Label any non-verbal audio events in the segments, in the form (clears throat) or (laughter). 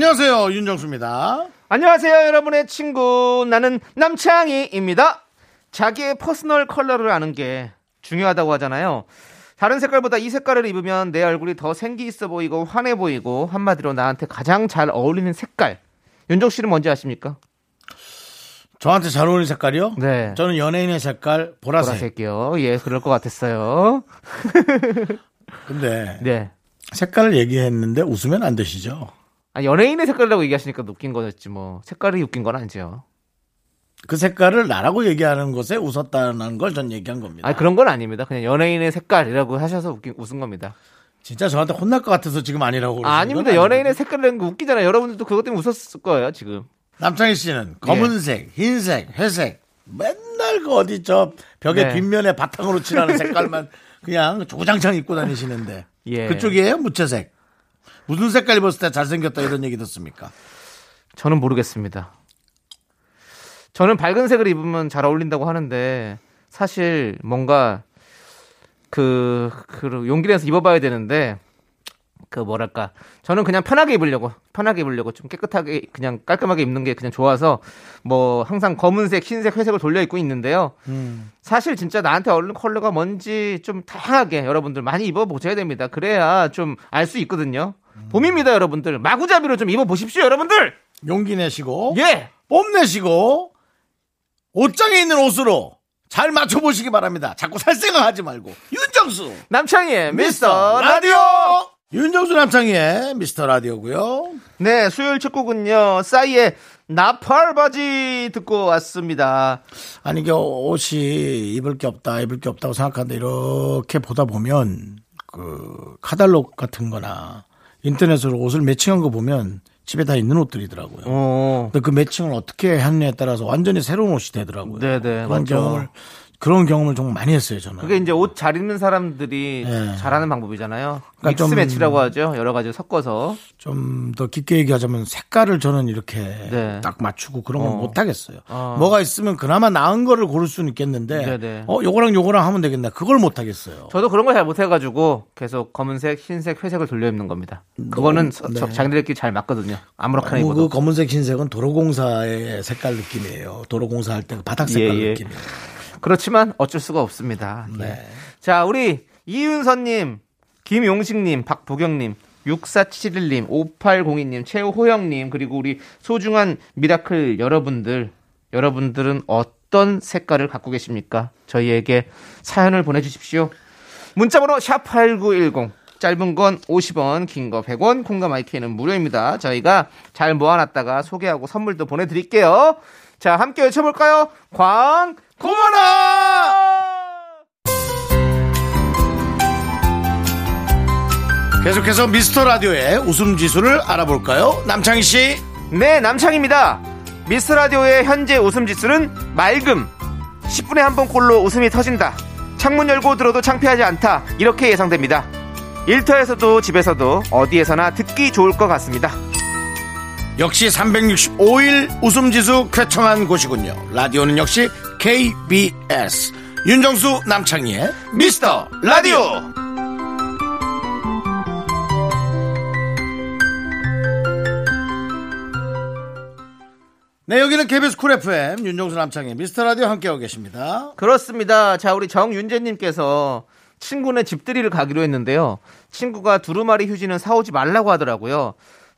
안녕하세요 윤정수입니다. 안녕하세요, 여러분의 친구. 나는 남창희입니다. 자기의 personal color를 아는 게 중요하다고 하잖아요. 다른 색깔보다 이 색깔을 입으면 내 얼굴이 더 생기 있어 보이고 환해 보이고 한마디로 나한테 가장 잘 어울리는 색깔. 윤정 씨는 뭔지 아십니까? 저한테 잘 어울리는 색깔이요? 네. 저는 연예인의 색깔 보라색. 보라색이요. 예, 그럴 것 같았어요. 근데 네. 색깔을 얘기했는데 웃으면 안 되시죠? 아, 연예인의 색깔이라고 얘기하시니까 웃긴 거였지 뭐. 색깔이 웃긴 건 아니죠. 그 색깔을 나라고 얘기하는 것에 웃었다는 걸 전 얘기한 겁니다. 아, 그런 건 아닙니다. 그냥 연예인의 색깔이라고 하셔서 웃긴, 웃은 겁니다. 진짜 저한테 혼날 것 같아서 지금 아니라고 아, 아닙니다. 연예인의 색깔이라는 거 웃기잖아요. 여러분들도 그것 때문에 웃었을 거예요, 지금. 남창희 씨는 검은색, 흰색, 회색 맨날 그 어디 저 벽에 네. 뒷면에 바탕으로 칠하는 색깔만 (laughs) 그냥 조장창 입고 다니시는데 예. 그쪽이에요 무채색 무슨 색깔 입었을 때 잘생겼다 이런 얘기 듣습니까? 저는 모르겠습니다. 저는 밝은 색을 입으면 잘 어울린다고 하는데 사실 뭔가 그, 그 용기 내서 입어봐야 되는데 그 뭐랄까 저는 그냥 편하게 입으려고 편하게 입으려고 좀 깨끗하게 그냥 깔끔하게 입는 게 그냥 좋아서 뭐 항상 검은색, 흰색, 회색을 돌려 입고 있는데요. 사실 진짜 나한테 어울리는 컬러가 뭔지 좀 다양하게 여러분들 많이 입어보셔야 됩니다. 그래야 좀 알 수 있거든요. 봄입니다, 여러분들. 마구잡이로 좀 입어보십시오, 여러분들. 용기 내시고 예. 뽐내시고 옷장에 있는 옷으로 잘 맞춰보시기 바랍니다. 자꾸 살 생각하지 말고 윤정수 남창희의 미스터 라디오 라디오. 윤정수 남창희의 미스터 라디오고요. 네, 수요일 첫 곡은요. 싸이의 나팔바지 듣고 왔습니다. 아니 이게 옷이 입을 게 없다 입을 게 없다고 생각하는데 이렇게 보다 보면 그 카달록 같은 거나 인터넷으로 옷을 매칭한 거 보면 집에 다 있는 옷들이더라고요. 어. 근데 그 매칭을 어떻게 하느냐에 따라서 완전히 새로운 옷이 되더라고요. 네네, 그런 맞죠. 경험을 그런 경험을 정말 많이 했어요 저는. 그게 이제 옷 잘 입는 사람들이 네. 잘하는 방법이잖아요. 그러니까 믹스 좀- 매치라고 하죠. 여러 가지 섞어서. 좀 더 깊게 얘기하자면 색깔을 저는 이렇게 네. 딱 맞추고 그런 걸 어. 못 하겠어요. 어. 뭐가 있으면 그나마 나은 거를 고를 수는 있겠는데 네네. 어 요거랑 요거랑 하면 되겠네. 그걸 못 하겠어요. 저도 그런 걸 잘 못해가지고 계속 검은색, 흰색, 회색을 돌려 입는 겁니다. 그거는 서- 저- 네. 자기들끼리 잘 맞거든요. 아무렇게나 너무 입어도. 그 검은색 흰색은 도로공사의 색깔 느낌이에요. 도로공사 할때그 바닥 색깔 예, 예. 느낌이에요. 그렇지만 어쩔 수가 없습니다. 예. 네. 자, 우리 이윤선님, 김용식님, 박보경님, 6471님, 5802님, 최호영님, 그리고 우리 소중한 miracle 여러분들, 여러분들은 어떤 색깔을 갖고 계십니까? 저희에게 사연을 보내주십시오. 문자번호 샵8910. 짧은 건 50원, 긴 거 100원, 콩감 IK는 무료입니다. 저희가 잘 모아놨다가 소개하고 선물도 보내드릴게요. 자, 함께 외쳐볼까요? 광, 고마라! 계속해서 미스터 라디오의 웃음 지수를 알아볼까요? 남창희 씨. 네, 남창입니다. 미스터 라디오의 현재 웃음 지수는 맑음. 10분에 한 번 꼴로 웃음이 터진다. 창문 열고 들어도 창피하지 않다. 이렇게 예상됩니다. 일터에서도 집에서도 어디에서나 듣기 좋을 것 같습니다. 역시 365일 웃음 지수 쾌청한 곳이군요. 라디오는 역시 KBS. 윤정수 남창희의 미스터 라디오. 네, 여기는 KBS Cool FM 윤정수 남창희 미스터 라디오 함께하고 계십니다. 그렇습니다. 자, 우리 정윤재님께서 친구네 집들이를 가기로 했는데요. 친구가 두루마리 휴지는 사오지 말라고 하더라고요.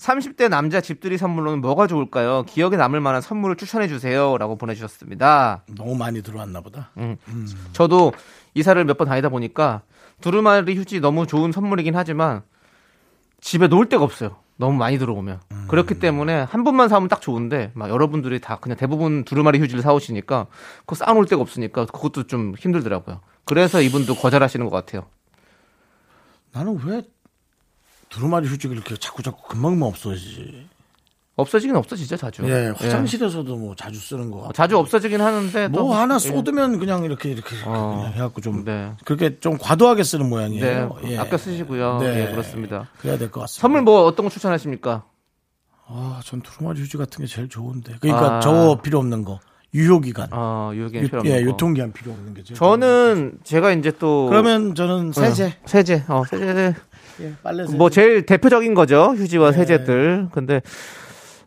30대 남자 집들이 선물로는 뭐가 좋을까요? 기억에 남을 만한 선물을 추천해 주세요. 라고 보내 주셨습니다. 너무 많이 들어왔나 보다. 저도 이사를 몇 번 다니다 보니까 두루마리 휴지 너무 좋은 선물이긴 하지만 집에 놓을 데가 없어요. 너무 많이 들어오면. 그렇기 때문에 한 분만 사오면 딱 좋은데 막 여러분들이 다 그냥 대부분 두루마리 휴지를 사오시니까 그거 쌓아놓을 데가 없으니까 그것도 좀 힘들더라고요. 그래서 이분도 거절하시는 것 같아요. 나는 왜 두루마리 휴지가 이렇게 자꾸 자꾸 금방금방 없어지지? 없어지긴 없어지죠 자주. 예, 화장실에서도 뭐 자주 쓰는 거. 예. 자주 없어지긴 하는데 뭐 또- 하나 예. 쏟으면 그냥 이렇게 이렇게 어. 그냥 해갖고 좀 네. 그렇게 좀 과도하게 쓰는 네, 모양이에요. 예. 아껴 쓰시고요. 네. 예, 그렇습니다. 그래야 될 것 같습니다. 선물 뭐 어떤 거 추천하십니까? 아, 전 두루마리 휴지 같은 게 제일 좋은데. 그러니까 아. 저 필요 없는 거. 유효기간. 어, 유효기간 유, 필요 없는 예, 거. 유통기한 필요 없는 좋은 저는 제가 이제 또 거. 그러면 저는 세제. 어, 세제, 어, 세제. 예, 빨래 세제. 뭐 제일 대표적인 거죠 휴지와 네. 세제들. 근데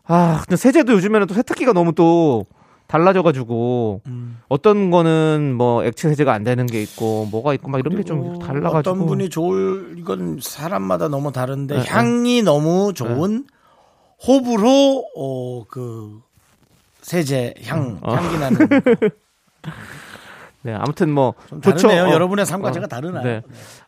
아, 근데 세제도 요즘에는 또 세탁기가 너무 또 달라져가지고 음. 어떤 거는 뭐 액체 세제가 안 되는 게 있고 뭐가 있고 막 이런 게좀 그리고 달라가지고 어떤 분이 좋을 이건 사람마다 너무 다른데 네, 향이 너무 좋은 호불호 어, 그 세제 향 어. 향기 나는 (laughs) 네 아무튼 뭐좀 좋죠. 어. 여러분의 삶과 어. 제가 다르나요? 네.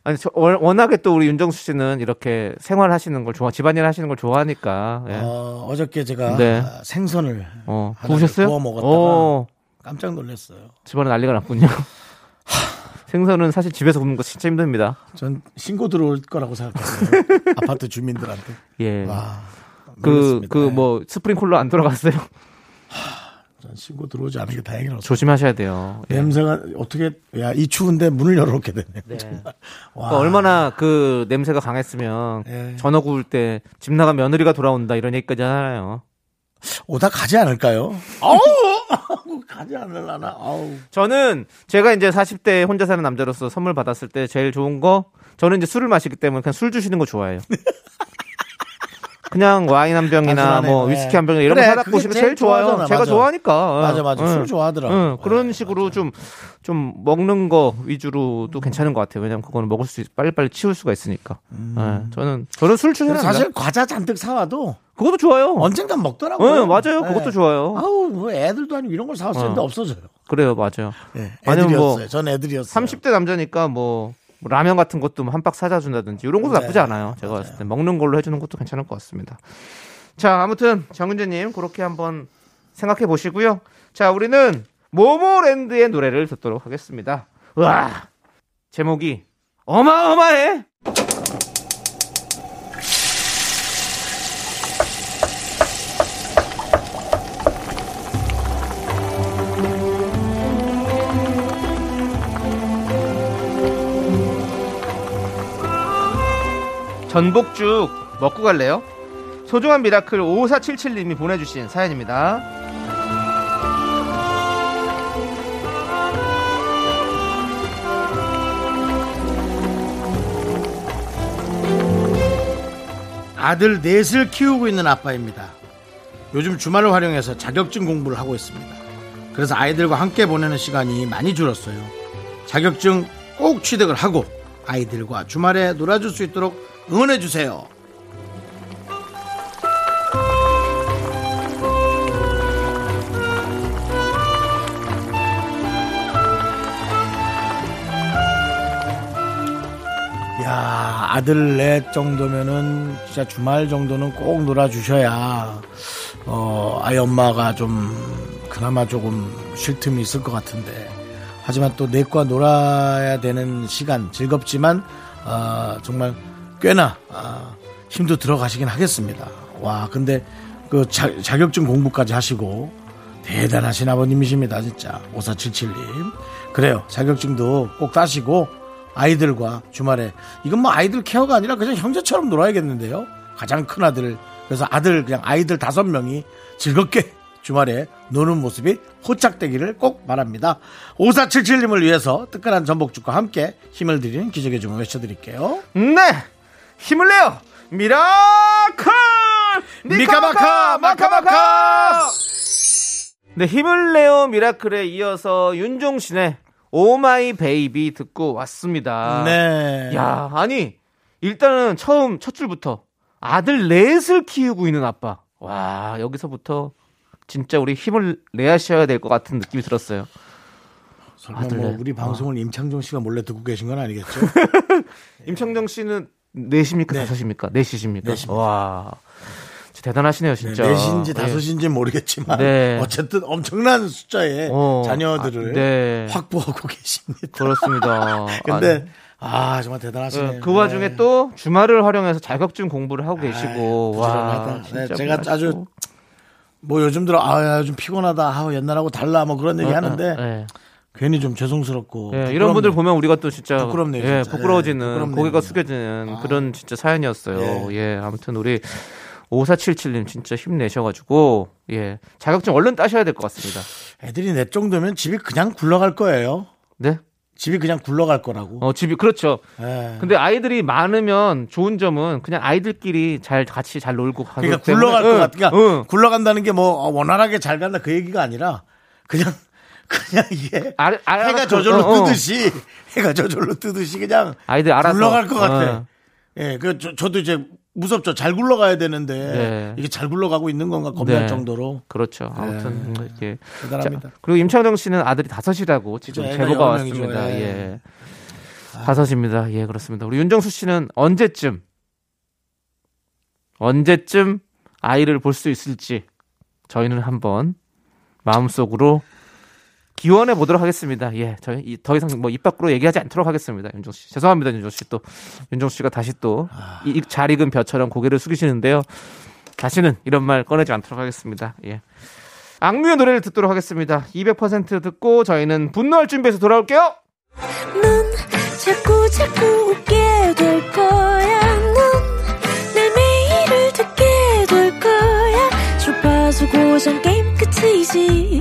아니 저 워- 워낙에 또 우리 윤정수 씨는 이렇게 생활하시는 걸 좋아 집안일 하시는 걸 좋아하니까 예. 어, 어저께 제가 네. 아, 생선을 어, 구우셨어요? 구워 먹었다가 어, 깜짝 놀랐어요. 집안에 난리가 났군요. 생선은 사실 집에서 굽는 거 진짜 힘듭니다. 전 신고 들어올 거라고 생각했어요. (laughs) 아파트 주민들한테. 예. 와. 그, 놀랐습니다. 그, 뭐, 스프링쿨러 안 들어갔어요? 전 신고 들어오지 않은 게 다행이라서. 조심하셔야 돼요. 예. 냄새가 어떻게 야 이 추운데 문을 열어놓게 되네. 네. 그러니까 얼마나 그 냄새가 강했으면 예. 전어 구울 때 집 나간 며느리가 돌아온다 이런 얘기까지 하잖아요. 오다 가지 않을까요? 아우 (laughs) 가지 않을라나. 아우. 저는 제가 이제 40대 혼자 사는 남자로서 선물 받았을 때 제일 좋은 거 저는 이제 술을 마시기 때문에 그냥 술 주시는 거 좋아해요. (laughs) 그냥 와인 한 병이나. 뭐 네. 위스키 한 병이나 이런 그래, 거 사다 보시면 제일 제일 좋아요. 좋아하잖아, 제가 맞아. 좋아하니까. 맞아, 맞아. 응. 술 좋아하더라고. 응, 그런 네, 식으로 좀, 좀 먹는 거 위주로도 괜찮은 것 같아요. 왜냐면 그거는 먹을 수, 있- 빨리빨리 치울 수가 있으니까. 네, 저는, 저는 술 추천합니다. 사실 과자 잔뜩 사와도 그것도 좋아요. 언젠간 먹더라고요. 응, 맞아요. 네. 그것도 좋아요. 아우 뭐 애들도 아니고 이런 걸 사왔었는데 어. 없어져요. 그래요, 맞아요. 네, 아니면 애들이었어요. 뭐 전 애들이었어요. 30대 남자니까 뭐, 뭐 라면 같은 것도 한박 사다 준다든지 이런 것도 네, 나쁘지 않아요. 제가 봤을 때 먹는 걸로 해주는 것도 괜찮을 것 같습니다. 자, 아무튼 정은재님 그렇게 한번 생각해 보시고요. 자, 우리는 모모랜드의 노래를 듣도록 하겠습니다. 와, 제목이 어마어마해. 전복죽 먹고 갈래요? 소중한 미라클 5477님이 보내주신 사연입니다. 아들 넷을 키우고 있는 아빠입니다. 요즘 주말을 활용해서 자격증 공부를 하고 있습니다. 그래서 아이들과 함께 보내는 시간이 많이 줄었어요. 자격증 꼭 취득을 하고 아이들과 주말에 놀아줄 수 있도록 응원해 주세요. 야 아들 넷 정도면은 진짜 주말 정도는 꼭 놀아주셔야 어 아이 엄마가 좀 그나마 조금 쉴 틈이 있을 것 같은데 하지만 또 넷과 놀아야 되는 시간 즐겁지만 어, 정말 꽤나 아, 힘도 들어가시긴 하겠습니다 와 근데 그 자, 자격증 공부까지 하시고 대단하신 아버님이십니다 진짜 5477님 그래요 자격증도 꼭 따시고 아이들과 주말에 이건 뭐 아이들 케어가 아니라 그냥 형제처럼 놀아야겠는데요. 가장 큰 아들 그래서 아들 그냥 아이들 다섯 명이 즐겁게 주말에 노는 모습이 포착되기를 꼭 바랍니다. 5477님을 위해서 뜨끈한 전복죽과 함께 힘을 드리는 기적의 주문 외쳐드릴게요. 네! 힘을 내요! miracle! 미카마카 마카마카 네, 힘을 내요 miracle에 이어서 윤종신의 Oh My Baby 듣고 왔습니다. 네. 야, 아니, 일단은 처음, 첫 줄부터 아들 넷을 키우고 있는 아빠. 와, 여기서부터 진짜 우리 힘을 내야셔야 될 것 같은 느낌이 들었어요. 설마 아들 뭐 넷. 우리 방송을 임창정 씨가 몰래 듣고 계신 건 아니겠죠? (laughs) 임창정 씨는 넷입니까? 네. 다섯입니까? 넷이십니까? 넷입니다. 와, 진짜 대단하시네요, 진짜. 넷인지 예. 다섯인지 모르겠지만 네. 어쨌든 엄청난 숫자의 어, 자녀들을 아, 네. 확보하고 계십니다. 그렇습니다. (laughs) 근데 아 정말 대단하시네요. 어, 그 와중에 또 주말을 활용해서 자격증 공부를 하고 계시고 와 부지런하다. 네, 진짜 제가 부지런하시고. 아주 뭐 요즘 들어 아좀 피곤하다. 아 옛날하고 달라 뭐 그런 얘기 어, 하는데 어, 예. 괜히 좀 죄송스럽고 예, 이런. 분들 보면 우리가 또 진짜 부끄럽네요, 예, 진짜. 부끄러워지는 예. 고개가 숙여지는 아. 그런 진짜 사연이었어요. 예. 아무튼 우리 5477님 진짜 힘내셔가지고 예 자격증 얼른 따셔야 될 것 같습니다. 애들이 내 정도면 집이 그냥 굴러갈 거예요. 네? 집이 그냥 굴러갈 거라고. 어 집이 그렇죠. 예. 근데 아이들이 많으면 좋은 점은 그냥 아이들끼리 잘 같이 잘 놀고 가기 그러니까 굴러갈 것 응, 같. 그러니까 응. 굴러간다는 게 뭐 원활하게 잘 간다 그 얘기가 아니라 그냥 그냥 이게 아, 아, 해가 그, 저절로 어, 어. 뜨듯이 해가 저절로 뜨듯이 그냥 아이들 알아서 굴러갈 것 같아. 어. 예, 그 저, 저도 이제 무섭죠. 잘 굴러가야 되는데 네. 이게 잘 굴러가고 있는 건가 겁날 네. 정도로 그렇죠. 아무튼 네. 예. 대단합니다. 자, 그리고 임창정 씨는 아들이 다섯이라고 지금 애가 제보가. 왔습니다. 예. 예. 다섯입니다. 예, 그렇습니다. 우리 윤정수 씨는 언제쯤 언제쯤 아이를 볼 수 있을지 저희는 한번 마음속으로 기원해 보도록 하겠습니다. 예, 저희 이- 더 이상 뭐 입 밖으로 얘기하지 않도록 하겠습니다. 윤정수 씨. 죄송합니다, 윤정수 씨. 또 윤정수 씨가 다시 또 이- 잘 익은 벼처럼 고개를 숙이시는데요. 다시는 이런 말 꺼내지 않도록 하겠습니다. 예. 악뮤의 노래를 듣도록 하겠습니다. 200% 듣고 저희는 분노할 준비해서 돌아올게요. 넌 자꾸 자꾸 웃게 될 거야. 게임 끝이지.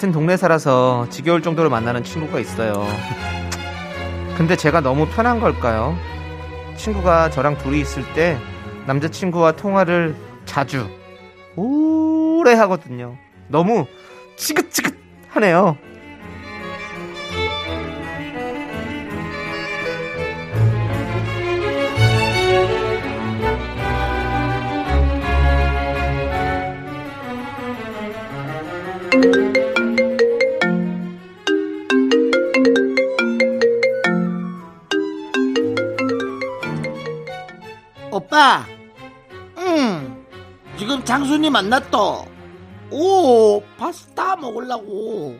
같은 동네 살아서 지겨울 정도로 만나는 친구가 있어요. 근데 제가 너무 편한 걸까요? 친구가 저랑 둘이 있을 때 남자친구와 통화를 자주 오래 하거든요. 너무 지긋지긋하네요. 오빠, 응, 지금 장순이 만났어. 오, 파스타 먹으려고.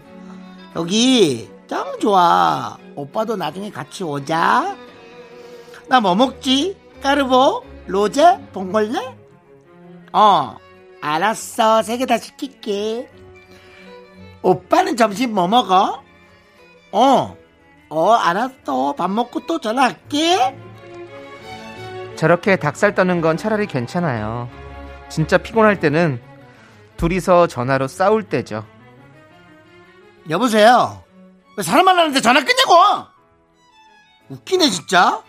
여기 짱 좋아. 오빠도 나중에 같이 오자. 나 뭐 먹지? 까르보, 로제, 봉골레? 어, 알았어. 세 개 다 시킬게. 오빠는 점심 뭐 먹어? 어, 어, 알았어. 밥 먹고 또 전화할게. 저렇게 닭살 떠는 건 차라리 괜찮아요. 진짜 피곤할 때는 둘이서 전화로 싸울 때죠. 여보세요. 왜 사람 만나는데 전화 끊냐고? 웃기네 진짜.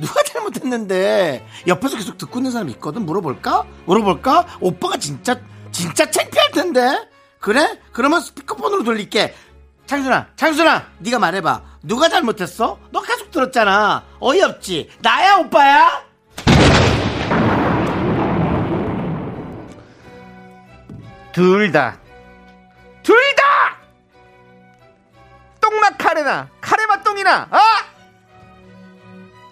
누가 잘못했는데 옆에서 계속 듣고 있는 사람이 있거든. 물어볼까? 물어볼까? 오빠가 진짜 진짜 창피할 텐데. 그래? 그러면 스피커폰으로 돌릴게. 창순아, 창순아, 네가 말해봐. 누가 잘못했어? 너 계속 들었잖아. 어이없지. 나야 오빠야? 둘 다. 둘 다! 똥맛 카레나, 카레맛 똥이나, 어?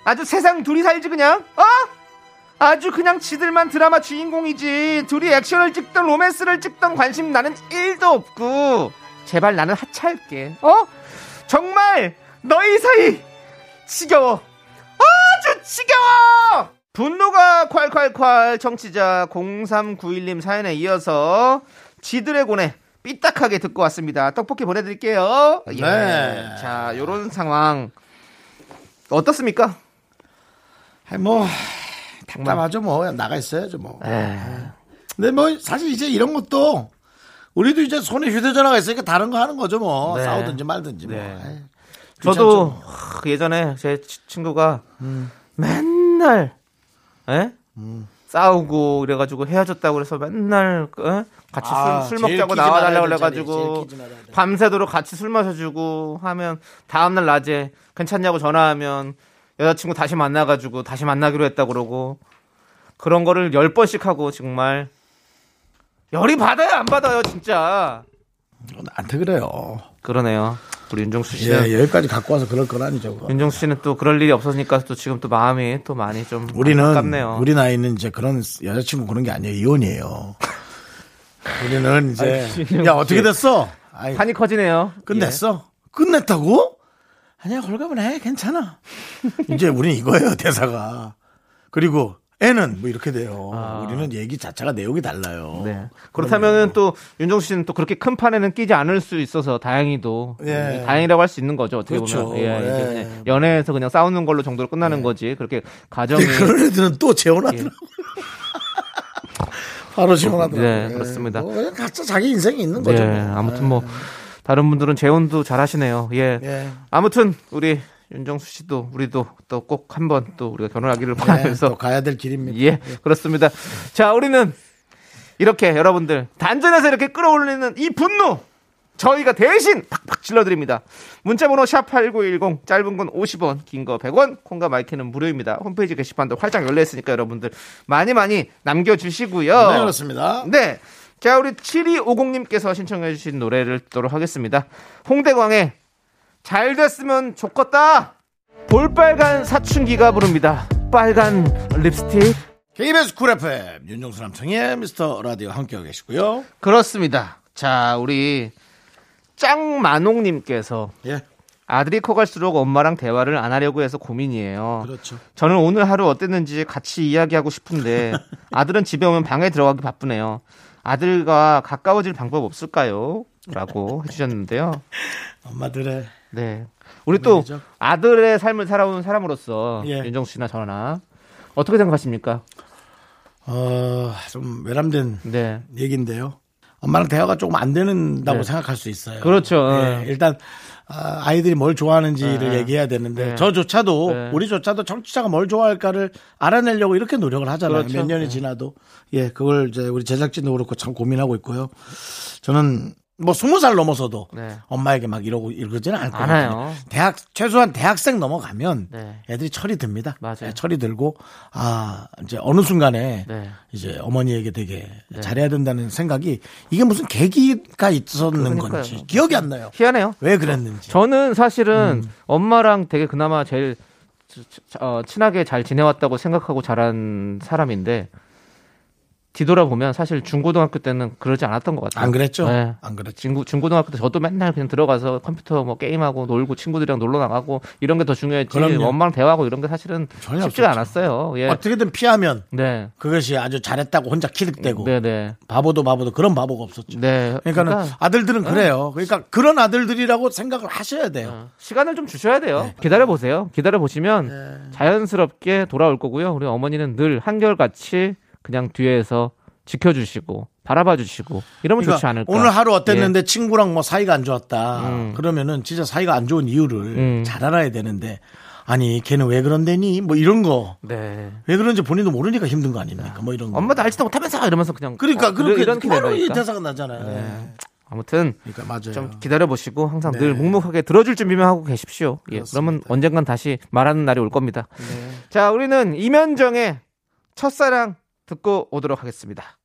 아주 세상 둘이 살지, 그냥, 어? 아주 그냥 지들만 드라마 주인공이지. 둘이 액션을 찍던 로맨스를 찍던 관심 나는 1도 없고. 제발 나는 하차할게. 어? 정말 너희 사이 지겨워. 아주 지겨워! 분노가 콸콸콸 청취자 0391님 사연에 이어서 지드래곤의 삐딱하게 듣고 왔습니다. 떡볶이 보내드릴게요. 예. 네. 자, 요런 상황 어떻습니까? 뭐 답답하죠 뭐 나가 있어야죠 뭐. 에. 근데 뭐 사실 이제 이런 것도 우리도 이제 손에 휴대전화가 있으니까 다른 거 하는 거죠 뭐 네. 싸우든지 말든지 뭐. 네. 에이, 저도 하, 예전에 제 치- 친구가 맨날 에? 싸우고 이래가지고 헤어졌다고 그래서 맨날 에? 같이 아, 술, 술 먹자고 나와달라고 그래가지고 밤새도록 같이 술 마셔주고 하면 다음날 낮에 괜찮냐고 전화하면 여자친구 다시 만나가지고 다시 만나기로 했다 그러고 그런 거를 열 번씩 하고 정말 열이 받아요 안 받아요 진짜 나한테 그래요. 그러네요 우리 윤정수 씨는 예, 여기까지 갖고 와서 그럴 건 아니죠. 그거. 윤정수 씨는 또 그럴 일이 없었으니까 또 지금 또 마음이 또 많이 좀 우리는 안타깝네요. 우리 나이는 이제 그런 여자친구 그런 게 아니에요. 이혼이에요. (laughs) 우리는 이제 아이, 야 어떻게 됐어? 아이, 판이 커지네요. 끝냈어? 끝냈다고? 아니야 홀가분해 괜찮아. 이제 우리는 이거예요 (laughs) 대사가. 그리고 애는 뭐 이렇게 돼요. 아. 우리는 얘기 자체가 내용이 달라요. 예. 네. 그렇다면은 또 윤정수 씨는 또 그렇게 큰 판에는 끼지 않을 수 있어서 다행히도 예. 다행이라고 할 수 있는 거죠. 어떻게 그렇죠. 보면 예, 예. 연애에서 그냥 싸우는 걸로 정도로 끝나는 거지. 그렇게 가정이 (laughs) 그런 애들은 또 재혼하더라고. (laughs) 바로 재혼하더라고. 네, 예. 그렇습니다. 뭐 그냥 각자 자기 인생이 있는 거죠. 네, 뭐. 아무튼 뭐 다른 분들은 재혼도 잘하시네요. 예. 예. 아무튼 우리 윤정수 씨도 우리도 또 꼭 한번 또 우리가 결혼하기를 네, 바라면서 또 가야 될 길입니다. 예, 그렇습니다. 자, 우리는 이렇게 여러분들 단전에서 이렇게 끌어올리는 이 분노 저희가 대신 팍팍 질러드립니다. 문자번호 샵8910 짧은 건 50원, 긴 거 100원, 콩과 마이크는 무료입니다. 홈페이지 게시판도 활짝 열려있으니까 여러분들 많이 많이 남겨주시고요. 네, 그렇습니다. 네. 자, 우리 7250님께서 신청해 주신 노래를 듣도록 하겠습니다. 홍대광의 잘 됐으면 좋겠다! 볼빨간 사춘기가 부릅니다. 빨간 립스틱. KBS 쿨 FM 윤정수 남창희의 미스터 라디오 함께하고 계시고요. 그렇습니다. 자, 우리 짱만옥님께서 예, 아들이 커갈수록 엄마랑 대화를 안 하려고 해서 고민이에요. 그렇죠. 저는 오늘 하루 어땠는지 같이 이야기하고 싶은데 (laughs) 아들은 집에 오면 방에 들어가기 바쁘네요. 아들과 가까워질 방법 없을까요? 라고 해주셨는데요. 엄마들의 네. 우리 또. 아들의 삶을 살아온 사람으로서 예. 윤정수 씨나 저나 어떻게 생각하십니까? 어, 좀 외람된 네. 얘기인데요. 엄마랑 대화가 조금 안 되는다고 네. 생각할 수 있어요. 그렇죠. 예, 네. 일단 아, 아이들이 뭘 좋아하는지를 네. 얘기해야 되는데 네. 저조차도 네. 우리조차도 청취자가 뭘 좋아할까를 알아내려고 이렇게 노력을 하잖아요. 그렇죠. 몇 년이 네. 지나도 예 그걸 이제 우리 제작진도 그렇고 참 고민하고 있고요. 저는 뭐 스무 살 넘어서도 네. 엄마에게 막 이러고 이러지는 않을 거예요. 대학 최소한 대학생 넘어가면 네. 애들이 철이 듭니다. 맞아요. 예, 철이 들고 아 이제 어느 순간에 네. 이제 어머니에게 되게 잘해야 된다는 생각이 이게 무슨 계기가 있었는 그러니까요. 건지 기억이 안 나요. 희한해요. 왜 그랬는지. 저는 사실은 음. 엄마랑 되게 그나마 제일 어, 친하게 잘 지내왔다고 생각하고 자란 사람인데 뒤돌아보면 사실 중고등학교 때는 그러지 않았던 것 같아요. 안 그랬죠? 네. 안 그랬죠. 중고, 중고등학교 때 저도 맨날 그냥 들어가서 컴퓨터 뭐 게임하고 놀고 친구들이랑 놀러 나가고 이런 게 더 중요했지. 그럼요. 엄마랑 대화하고 이런 게 사실은 쉽지가 없었죠. 않았어요. 예. 어떻게든 피하면 네. 그것이 아주 잘했다고 혼자 키득대고 네네. 바보도 바보도 그런 바보가 없었죠. 네. 그러니까는 그러니까 아들들은 그래요. 그러니까 그런 아들들이라고 생각을 하셔야 돼요. 어, 시간을 좀 주셔야 돼요. 네. 기다려 보세요. 기다려 보시면 자연스럽게 돌아올 거고요. 우리 어머니는 늘 한결같이 그냥 뒤에서 지켜주시고 바라봐 주시고 이러면 좋지 그러니까 않을까. 오늘 하루 어땠는데 친구랑 뭐 사이가 안 좋았다. 음. 그러면은 진짜 사이가 안 좋은 이유를 음. 잘 알아야 되는데 아니 걔는 왜 그런데니 뭐 이런 거. 예. 네. 왜 그런지 본인도 모르니까 힘든 거 아닙니까? 뭐 이런 거. 엄마도 알지도 못하면서 이러면서 그냥 그러니까 어, 그렇게 이런 게 바로 이. 대사가 나잖아요. 네. 아무튼 그러니까 맞아요. 좀 기다려 보시고 항상 네. 늘 묵묵하게 들어줄 준비만 하고 계십시오. 예. 그러면 언젠간 다시 말하는 날이 올 겁니다. 네. 자, 우리는 임현정의 첫사랑 듣고 오도록 하겠습니다.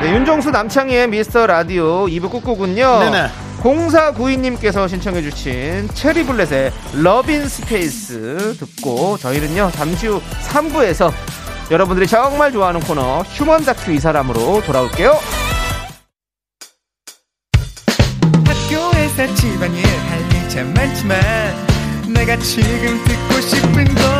네, 윤정수 남창희의 미스터 라디오 2부 끝곡은요. 네네. 0492님께서 신청해주신 체리블렛의 Love In Space 듣고 저희는요, 잠시 후 3부에서 여러분들이 정말 좋아하는 코너 휴먼 다큐 이 사람으로 돌아올게요. 학교에서 집안일 할일참 많지만 내가 지금 듣고 싶은 건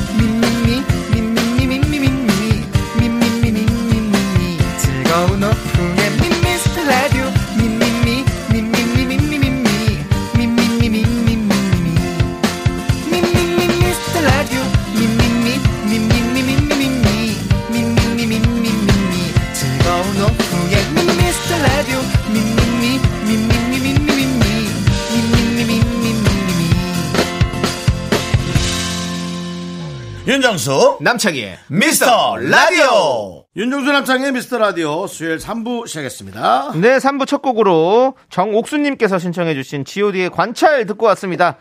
윤정수 남창희의 미스터 라디오 윤정수 남창의 미스터 라디오 수요일 3부 시작했습니다. 네, 3부 첫 곡으로 정옥수님께서 신청해 주신 GOD의 관찰 듣고 왔습니다.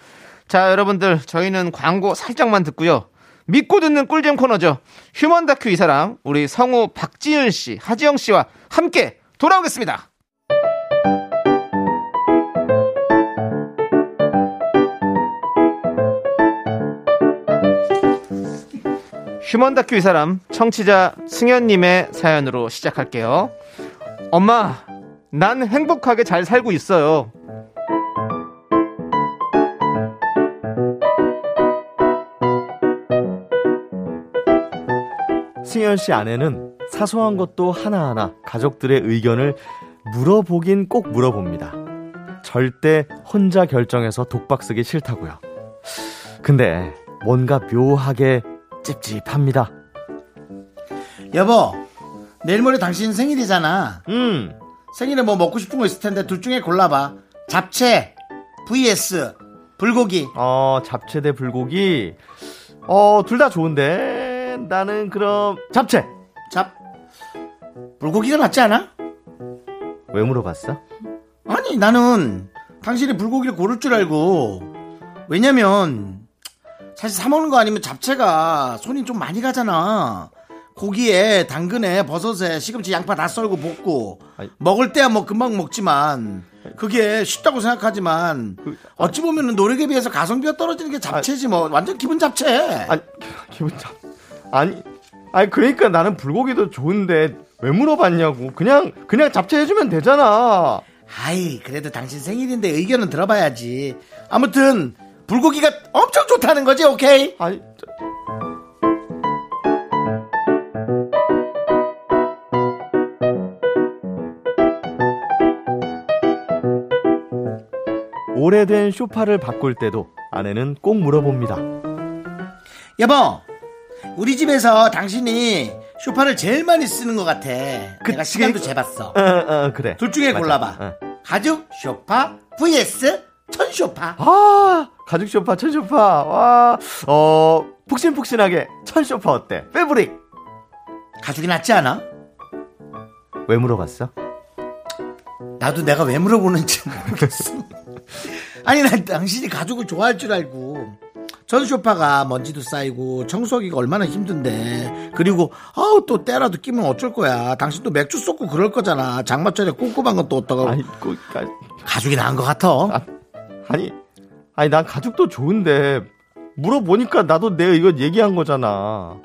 자, 여러분들, 저희는 광고 살짝만 듣고요. 믿고 듣는 꿀잼 코너죠. 휴먼 다큐 이 사람, 우리 성우 박지윤 씨, 하지영 씨와 함께 돌아오겠습니다. 휴먼 다큐 이 사람, 청취자 승현님의 사연으로 시작할게요. 엄마, 난 행복하게 잘 살고 있어요. 승현 씨 아내는 사소한 것도 하나하나 가족들의 의견을 물어보긴 꼭 물어봅니다. 절대 혼자 결정해서 독박 쓰기 싫다고요. 근데 뭔가 묘하게 찝찝합니다. 여보, 내일 모레 당신 생일이잖아. 음, 생일에 뭐 먹고 싶은 거 있을 텐데 둘 중에 골라봐. 잡채, vs 불고기. 어, 잡채 대 불고기. 어, 둘 다 좋은데 나는 그럼 잡채. 잡 불고기가 낫지 않아? 왜 물어봤어? 아니 나는 당신이 불고기를 고를 줄 알고 왜냐면 사실 사 먹는 거 아니면 잡채가 손이 좀 많이 가잖아 고기에 당근에 버섯에 시금치 양파 다 썰고 볶고. 먹을 때야 뭐 금방 먹지만 그게 쉽다고 생각하지만 어찌 보면은 노력에 비해서 가성비가 떨어지는 게 잡채지 뭐 완전 기분 잡채 아니, (laughs) 기분 참. 아니, 아니, 그러니까 나는 불고기도 좋은데 왜 물어봤냐고. 그냥, 그냥 잡채 해주면 되잖아. 아이 그래도 당신 생일인데 의견은 들어봐야지 아무튼 불고기가 엄청 좋다는 거지 오케이 아니, 저- 오래된 쇼파를 바꿀 때도 아내는 꼭 물어봅니다. 여보, 우리 집에서 당신이 쇼파를 제일 많이 쓰는 것 같아. 내가 그치? 시간도 재봤어. 어, 어, 그래. 둘 중에 맞아. 골라봐. 어. 가죽 쇼파 vs 천 쇼파. 아, 가죽 쇼파, 천 쇼파. 와, 어, 푹신푹신하게 천 쇼파 어때? 패브릭. 가죽이 낫지 않아? 왜 물어봤어? 나도 내가 왜 물어보는지 모르겠어. (laughs) 아니, 난 당신이 가죽을 좋아할 줄 알고. 전 쇼파가 먼지도 쌓이고 청소하기가 얼마나 힘든데 그리고 아우 또 때라도 끼면 어쩔 거야 당신도 맥주 쏟고 그럴 거잖아 장마철에 건또 어떡하고 아니, 그, 아, 가죽이 나은 것 같아 아, 아니, 아니, 난 가죽도 좋은데, 물어보니까 나도 내 이거 얘기한 거잖아.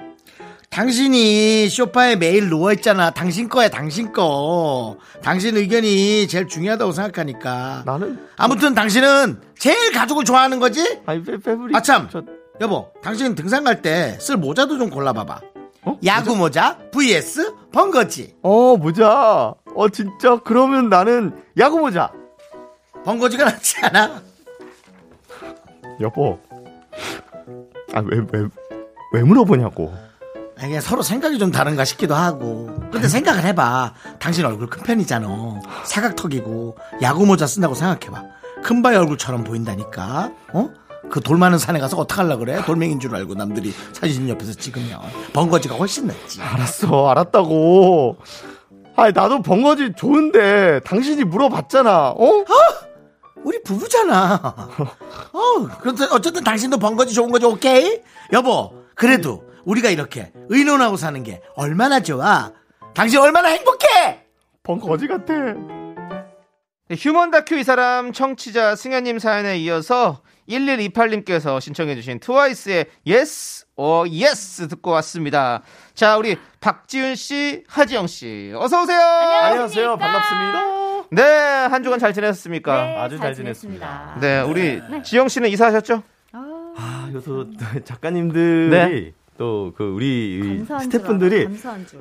당신이 쇼파에 매일 누워있잖아. 당신 거야, 당신 거. 당신 의견이 제일 중요하다고 생각하니까. 나는, 아무튼 당신은 제일 가죽을 좋아하는 거지? 아니, 패, 패브릭. 아 참. 저, 여보, 당신 등산 갈 때 쓸 모자도 좀 골라봐봐. 어? 야구 모자 vs 번거지. 어, 모자. 어, 진짜? 그러면 나는 야구 모자. 번거지가 낫지 않아? 여보. 아, 왜, 왜, 왜 물어보냐고. 이게 서로 생각이 좀 다른가 싶기도 하고. 근데 생각을 해봐. 당신 얼굴 큰 편이잖아. 사각턱이고 야구 모자 쓴다고 생각해봐. 큰바위 얼굴처럼 보인다니까. 어? 그 돌 많은 산에 가서 어떡하려 그래? 돌멩인 줄 알고 남들이 사진 옆에서 찍으면 번거지가 훨씬 낫지. 알았어, 알았다고. 아니, 나도 번거지 좋은데, 당신이 물어봤잖아, 어? 우리 부부잖아. (laughs) 어, 그렇다 어쨌든 당신도 번 거지 좋은 거죠, 오케이? 여보, 그래도 우리가 이렇게 의논하고 사는 게 얼마나 좋아. 당신 얼마나 행복해! 번 거지 같아. 네, 휴먼 다큐 이 사람 청취자 승현님 사연에 이어서 1128님께서 신청해주신 트와이스의 Yes or Yes 듣고 왔습니다. 자, 우리 박지윤 씨, 하지영 씨, 어서 오세요. 안녕하세요, 반갑습니다. 네, 한 주간 잘 지내셨습니까? 네, 아주 잘 잘 지냈습니다. 네, 우리 지영 씨는 이사하셨죠? 아, 요새 (laughs) 작가님들이 또그 우리 스태프분들이.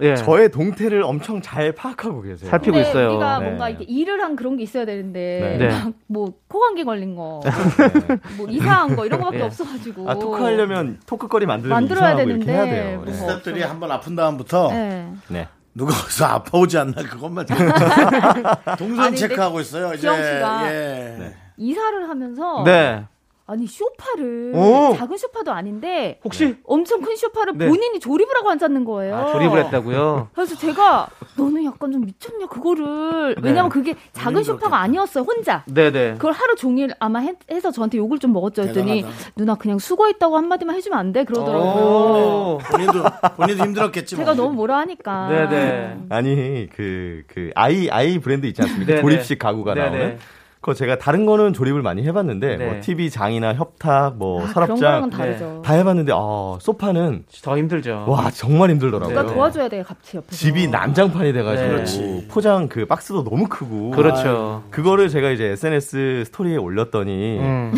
예. 저의 동태를 엄청 잘 파악하고 계세요. 살피고 있어요. 우리가 네. 뭔가 이렇게 일을 한 그런 게 있어야 되는데 네. 막뭐 코감기 걸린 거, (laughs) 뭐 이상한 거 이런 거밖에 예. 없어가지고. 아, 토크 하려면 토크거리 만들면 만들어야 이렇게 해야 되는데, 돼요. 뭐. 네. 스태프들이 한번 아픈 다음부터 네. 네. 누가 어디서 (laughs) 아파오지 않나 그것만 (laughs) 동선 아니, 체크하고 있어요. 이제 기영 씨가 예. 이사를 하면서 네. 아니 쇼파를 오. 작은 쇼파도 아닌데 혹시 엄청 큰 쇼파를 네. 본인이 조립을 하고 앉았는 거예요. 아, 조립을 했다고요? 그래서 제가 너는 약간 좀 미쳤냐 그거를 왜냐면 그게 작은 쇼파가 아니었어요 혼자. 네네. 그걸 하루 종일 아마 해, 서 저한테 욕을 좀 먹었죠. 했더니 대단하다. 누나 그냥 수고했다고 한마디만 해주면 안 돼 그러더라고요. 오. 본인도 본인도 힘들었겠지. 제가 뭐. 너무 뭐라 하니까. 네네. 아니 그그 아이 아이 브랜드 있지 않습니까? 조립식 가구가 네네. 나오는. 그거 제가 다른 거는 조립을 많이 해봤는데 네. 뭐 TV 장이나 협탁, 뭐 아, 그런 거랑은 서랍장 다르죠. 다 해봤는데 아 소파는 더 힘들죠. 와 정말 힘들더라고요. 누가 도와줘야 돼 같이 옆에서. 집이 난장판이 돼가지고 네. 그렇지. 포장 그 박스도 너무 크고 그렇죠. 그거를 제가 이제 SNS 스토리에 올렸더니 음.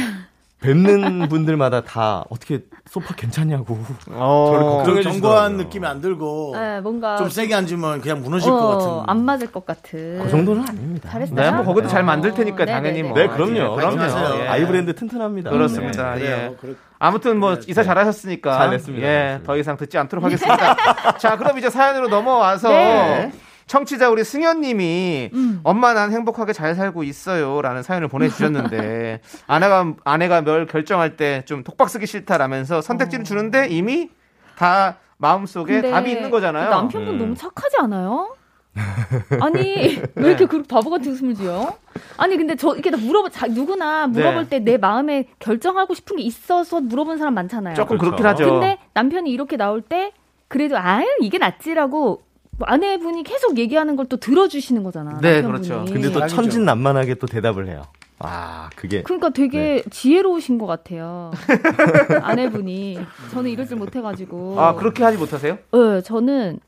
뵙는 (laughs) 분들마다 다 어떻게 소파 괜찮냐고 어. 저를 걱정해 견고한 주시더라고요. 느낌이 안 들고 네, 뭔가 좀 세게 앉으면 그냥 무너질 것 어, 같은. 안 맞을 것 같은. 그 정도는 아닙니다. 잘했어요. 네, 뭐 거기도 잘 만들 테니까 어, 당연히 네네네. 뭐. 네, 그럼요. 예, 그럼요. 그럼요. 예. 아이브랜드 튼튼합니다. 그렇습니다. 네. 예. 그래- 아무튼 뭐 네, 이사 네. 잘하셨으니까 잘 냈습니다. 예. 더 이상 듣지 않도록 하겠습니다. (laughs) 자, 그럼 이제 사연으로 넘어와서 네. 청취자 우리 승현님이 음. 엄마 난 행복하게 잘 살고 있어요라는 사연을 보내주셨는데 (laughs) 아내가 아내가 뭘 결정할 때 좀 독박 쓰기 싫다라면서 선택지를 주는데 이미 다 마음속에 답이 있는 거잖아요. 그 남편분 음. 너무 착하지 않아요? (laughs) 아니 왜 이렇게 그렇게 바보 같은 웃음을 지어? 아니 근데 저 이렇게 다 물어보 자, 누구나 물어볼 네. 때내 마음에 결정하고 싶은 게 있어서 물어본 사람 많잖아요. 조금 그렇죠. 그렇긴 하죠. 근데 남편이 이렇게 나올 때 그래도 아유 이게 낫지라고 뭐 아내분이 계속 얘기하는 걸 또 들어주시는 거잖아. 네, 남편분이. 그렇죠. 근데 또. 천진난만하게 또 대답을 해요. 아 그게 그러니까 되게 네. 지혜로우신 것 같아요. (laughs) 아내분이 저는 이럴 줄 못해가지고. 아 그렇게 하지 못하세요? 네, 저는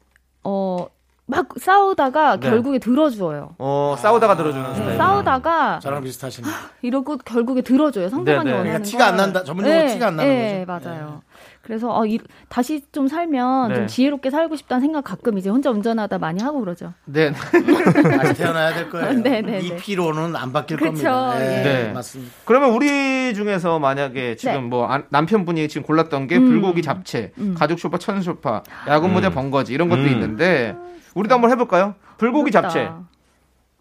어 막 싸우다가 네. 결국에 들어줘요. 어 싸우다가 들어주는 스타일. 싸우다가 저랑 비슷하시네. (gasps) 이러고 결국에 들어줘요. 상대방이 네, 네. 원하는 그러니까 티가 안 걸. 난다. 전문용어로 티가 안 나는 네, 거죠. 맞아요. 그래서 어, 이, 다시 좀 살면 네. 좀 지혜롭게 살고 싶다는 생각 가끔 이제 혼자 운전하다 많이 하고 그러죠. 네. (laughs) 다시 태어나야 될 거예요. (laughs) 네, 네, 이 네. 피로는 안 바뀔 그쵸, 겁니다. 네, 네. 맞습니다. 그러면 우리 중에서 만약에 지금 네. 뭐 아- 남편분이 지금 골랐던 게 음. 불고기 잡채, 음. 가죽 소파, 천 소파, 야구 모자 번거지 이런 것도 음. 있는데 우리도 한번 해볼까요? 불고기 어렵다. 잡채.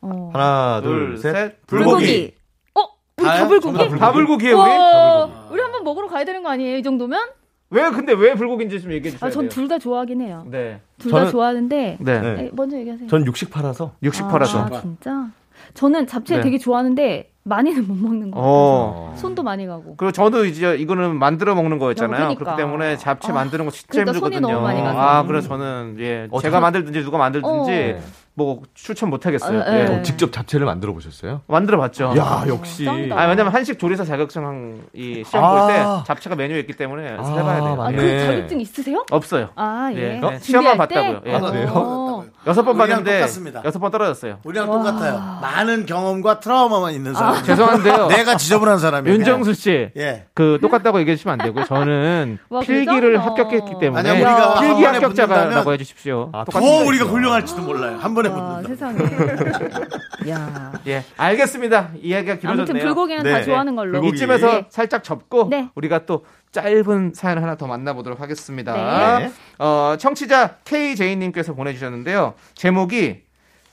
어. 하나 둘, 둘 셋. 셋. 불고기. 어? 우리 불고기? 정답 다 불고기예요 우리? 와, 우리 한번 먹으러 가야 되는 거 아니에요? 이 정도면? 왜 근데 왜 불고기인지 좀 얘기해 주세요. 아, 전 둘 다 좋아하긴 해요. 네. 둘 다 저는- 좋아하는데. 네. 네. 에, 먼저 얘기하세요. 전 육식 팔아서 60%라서. 아, 진짜? 저는 잡채 네. 되게 좋아하는데 많이는 못 먹는 거 같아서 어. 손도 많이 가고. 그리고 저도 이제 이거는 만들어 먹는 거였잖아요. 어, 그러니까. 그렇기 때문에 잡채 아, 만드는 거 진짜 그러니까 힘들거든요. 너무 많이 가서. 아, 그래서 저는 예, 어, 제가 참- 만들든지 누가 만들든지 어. 뭐 추천 못 하겠어요. 아, 예. 네. 직접 잡채를 만들어 보셨어요? 만들어 봤죠. 야 역시. 아, 왜냐면 한식 조리사 자격증 이 시험 아. 볼때 잡채가 메뉴에 있기 때문에 아, 해 봐야 돼요. 아. 그 자격증 있으세요? 없어요. 아, 예. 예. 준비할 시험만 때? 봤다고요. 예. 아, 그래요? 어. 여섯 번 봤는데 똑같습니다. 여섯 번 떨어졌어요. 우리랑 똑같아요. 많은 경험과 트라우마만 있는 사람. 죄송한데요. (laughs) 내가 지저분한 사람이에요. 윤정수 씨. 예. 그 똑같다고 얘기해 주시면 안 되고 저는 와, (laughs) 필기를 그러잖아. 합격했기 때문에 아니야, 우리가 한 필기 합격자라고 붙는다면 해 주십시오. 아, 더 똑같은 우리가. 훌륭할지도 몰라요. 한 번에 와, 붙는다. 세상에. (laughs) 야. 예, 알겠습니다. 이야기가 길어졌네요. 아무튼 불고기는 다 네. 좋아하는 걸로. 불고기. 이쯤에서 네. 살짝 접고 네. 우리가 또 짧은 사연 하나 더 만나보도록 하겠습니다. 네. 어, 청취자 KJ님께서 보내주셨는데요. 제목이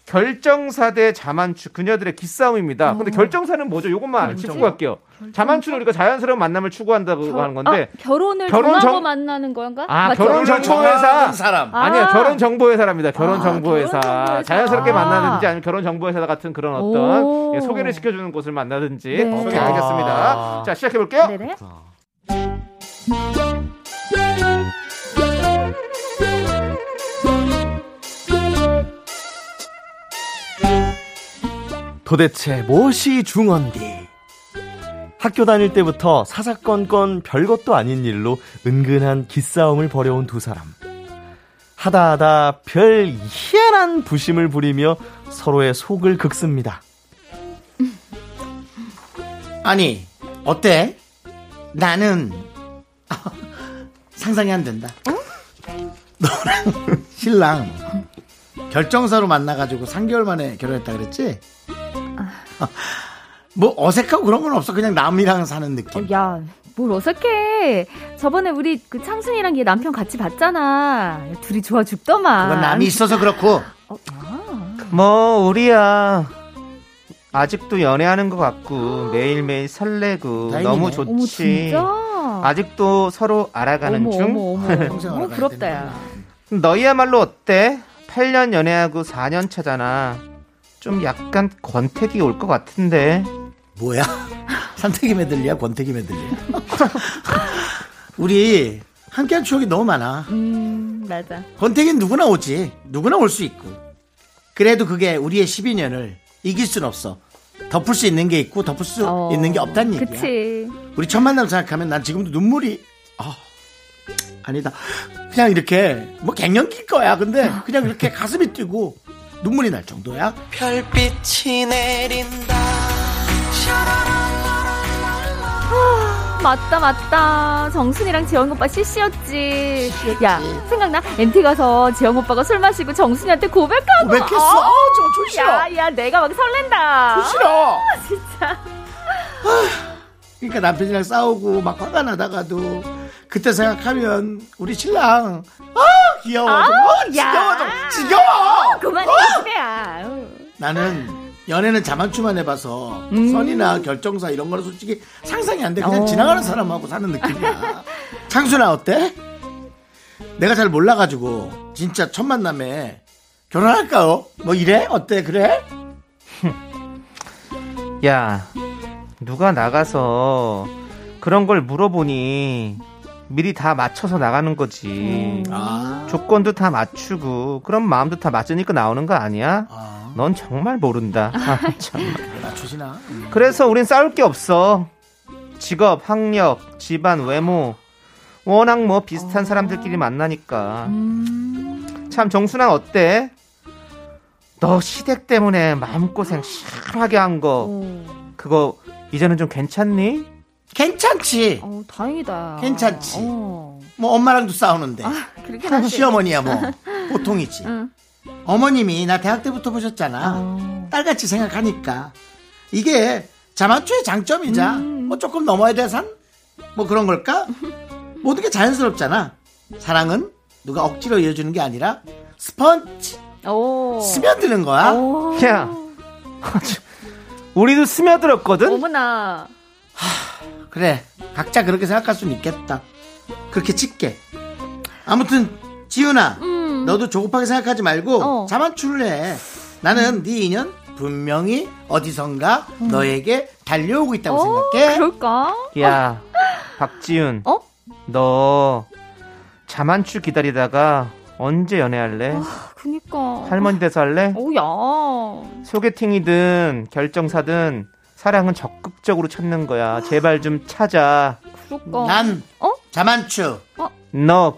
결정사 대 자만추 그녀들의 기싸움입니다. 근데 결정사는 뭐죠? 요것만? 짚고 갈게요. 자만추는 우리가 자연스러운 만남을 추구한다고 결- 하는 건데 아, 결혼을 결혼 정하고 정- 만나는 건가? 아, 맞죠? 결혼 정- 정보회사. 사람. 아. 아니요 결혼 정보회사랍니다. 결혼 아, 정보회사. 자연스럽게 아. 만나든지 아니면 결혼 정보회사 같은 그런 어떤 오. 예, 소개를 시켜주는 곳을 만나든지 네. 오케이 아. 알겠습니다. 자 시작해 볼게요. 도대체 무엇이 중헌디? 학교 다닐 때부터 사사건건 별것도 아닌 일로 은근한 기싸움을 벌여온 두 사람. 하다 하다 별 희한한 부심을 부리며 서로의 속을 긁습니다. 아니, 어때? 나는 상상이 안 된다. 너랑 신랑 결정사로 만나가지고 3개월 만에 결혼했다 그랬지? 뭐 어색하고 그런 건 없어. 그냥 남이랑 사는 느낌. 어, 야, 뭘 어색해. 저번에 우리 그 창순이랑 얘 남편 같이 봤잖아. 둘이 좋아 죽더만. 그건 남이 있어서 그렇고 어, 아. 뭐 우리야 아직도 연애하는 것 같고 매일매일 설레고 다행이네. 너무 어머 좋지. 진짜. 아직도 서로 알아가는 어머, 중. 어머 어머. (laughs) 어머 부럽다 야. 너희야말로 어때? 8년 연애하고 4년 차잖아. 좀 약간 권태기 올 것 같은데. 뭐야? (laughs) 산태기 메들리야? 권태기 메들리야? (laughs) 우리 함께한 추억이 너무 많아. 음 맞아. 권태기는 누구나 오지. 누구나 올 수 있고. 그래도 그게 우리의 12년을 이길 순 없어. 덮을 수 있는 게 있고 덮을 수 어, 있는 게 없다는 얘기야. 그치. 우리 첫 만남 생각하면 난 지금도 눈물이 아, 아니다. 그냥 이렇게 뭐 갱년기일 거야. 근데 그냥 이렇게 가슴이 뛰고 눈물이 날 정도야. 별빛이 내린다 맞다 맞다 정순이랑 재영 오빠 CC였지 야 생각나 MT 가서 재영 오빠가 술 마시고 정순이한테 고백하고 고백했어. 어? 어, 좀 싫어. 야야 내가 막 설렌다 싫어. 진짜 그러니까 남편이랑 싸우고 막 화가 나다가도 그때 생각하면 우리 신랑 아 귀여워. 아우, 어, 야. 지겨워. 좀 지겨워. 그만해 어! 그래야 나는 연애는 자만추만 해봐서 음. 선이나 결정사 이런 거는 솔직히 상상이 안 돼. 그냥 어. 지나가는 사람하고 사는 느낌이야. 창순아 어때? 내가 잘 몰라가지고 진짜 첫 만남에 결혼할까요? 뭐 이래? 어때? 그래? (laughs) 야, 누가 나가서 그런 걸 물어보니 미리 다 맞춰서 나가는 거지. 아, 조건도 다 맞추고 그런 마음도 다 맞으니까 나오는 거 아니야? 아 넌 정말 모른다. (laughs) 아, 참. 맞추시나? 그래서 우린 싸울 게 없어. 직업, 학력, 집안, 외모. 워낙 뭐 비슷한 사람들끼리 만나니까. 참 정순아 어때? 너 시댁 때문에 마음고생 (gasps) 심하게 한 거. 그거 이제는 좀 괜찮니? 괜찮지. 어 다행이다 괜찮지. 어. 뭐 엄마랑도 싸우는데 하지 시어머니야 뭐 (laughs) 보통이지. 응. 어머님이 나 대학 때부터 보셨잖아. 어. 딸같이 생각하니까 이게 자만추의 장점이자 음. 뭐 조금 넘어야 될 산? 뭐 그런 걸까? (laughs) 모든 게 자연스럽잖아. 사랑은 누가 억지로 이어주는 게 아니라 스펀지 오. 스며드는 거야. 오. 야. (laughs) 우리도 스며들었거든? 어머나 그래 각자 그렇게 생각할 수는 있겠다. 그렇게 짙게. 아무튼 지훈아 음. 너도 조급하게 생각하지 말고 어. 자만추를 해. 나는 네 인연 분명히 어디선가 너에게 달려오고 있다고 음. 어, 생각해. 그럴까 야, 박지윤. 어? 너 자만추 기다리다가 언제 연애할래? 그니까 할머니 돼서 할래? 오야 소개팅이든 결정사든 사랑은 적극적으로 찾는 거야. 제발 좀 찾아. 그럴까 난 어? 자만추, 너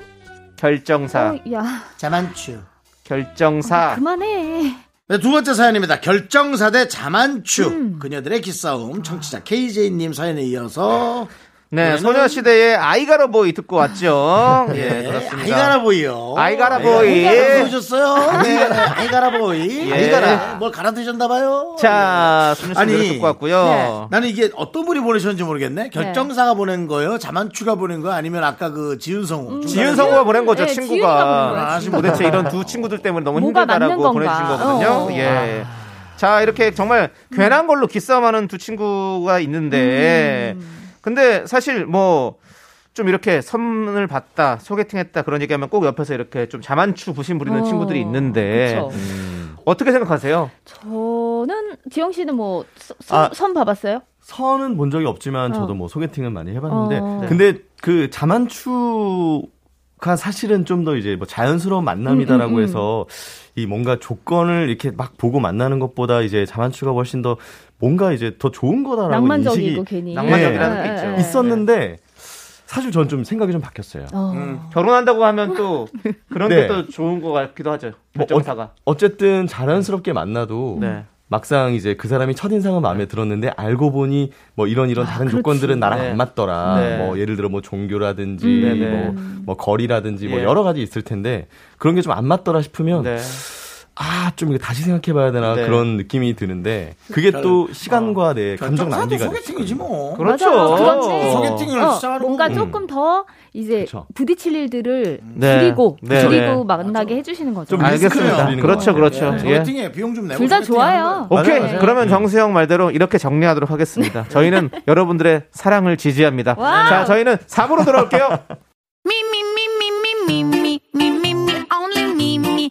결정사, 어, 야 자만추. 결정사. 그만해 네, 두 번째 사연입니다. 결정사 대 자만추. 음. 그녀들의 기싸움. 청취자 KJ님 사연에 이어서. 네, 노래는- 소녀시대의 I Got a Boy 듣고 왔죠. (laughs) 예, 네, 그렇습니다. I Got a Boy요. I Got a Boy. 오셨어요? 네, I Got a Boy. 예. I Got a. 뭘 갈아 드셨나 봐요. 자, 소녀시대 아니, 노래 듣고 왔고요. 네. 나는 이게 어떤 분이 보내셨는지 모르겠네. 결정사가 보낸 거예요? 자만추가 보낸 거예요? 아니면 아까 그 지윤성우? 중간에 지윤성우가 보낸 거죠, 네, 친구가. 아. 도대체 이런 두 친구들 때문에 너무 힘들다라고. 보내주신 거거든요. 어. 예. 자, 이렇게 정말 괜한 걸로 기싸움하는 두 친구가 있는데, 음. 근데 사실 뭐, 좀 이렇게 선을 받다, 소개팅했다 그런 얘기하면 꼭 옆에서 이렇게 좀 자만추 부심 부리는 어, 친구들이 있는데, 그쵸. 어떻게 생각하세요? 저는 지영 씨는 뭐 아. 선 봐봤어요? 선은 본 적이 없지만 저도 어. 뭐 소개팅은 많이 해봤는데 어. 네. 근데 그 자만추 가 사실은 좀 더 이제 뭐 자연스러운 만남이다라고 음, 음, 음. 해서 이 뭔가 조건을 이렇게 막 보고 만나는 것보다 이제 자만추가 훨씬 더 뭔가 이제 더 좋은 거다라고 낭만적이고 인식이 괜히 낭만적이라는 예, 게 예, 있죠. 예. 있었는데 사실 전 좀 생각이 좀 바뀌었어요. 어. 음. 결혼한다고 하면 또 그런 네. 게또 좋은 것 같기도 하죠. 뭐 결정사가. 어쨌든 자연스럽게 만나도 네. 막상 이제 그 사람이 첫인상은 마음에 들었는데 알고 보니 뭐 이런 이런 다른 그렇지. 조건들은 나랑 네. 안 맞더라. 네. 뭐 예를 들어 뭐 종교라든지 음. 네네. 뭐, 뭐 거리라든지 뭐 예. 여러 가지 있을 텐데 그런 게 좀 안 맞더라 싶으면 네. 아, 좀 이거 다시 생각해 봐야 되나 네. 그런 느낌이 드는데 그게 또 시간과 내 감정 낭비가 소개팅이지 뭐. 그렇죠. 맞아, 그렇지. 소개팅을 어, 시작하는 뭔가 거고. 조금 더 이제 그쵸. 부딪힐 일들을 네. 줄이고 네, 줄이고 네. 만나게 해 주시는 거죠. 좀 알겠습니다. 그렇죠, 줄이는 그렇죠. 것 예. 소개팅에 비용 좀 내고 둘 다 좋아요. 오케이. 맞아요. 그러면 정수영 말대로 이렇게 정리하도록 하겠습니다. (laughs) 저희는 여러분들의 사랑을 지지합니다. 와우. 자, 저희는 4부로 돌아올게요. Me, only me,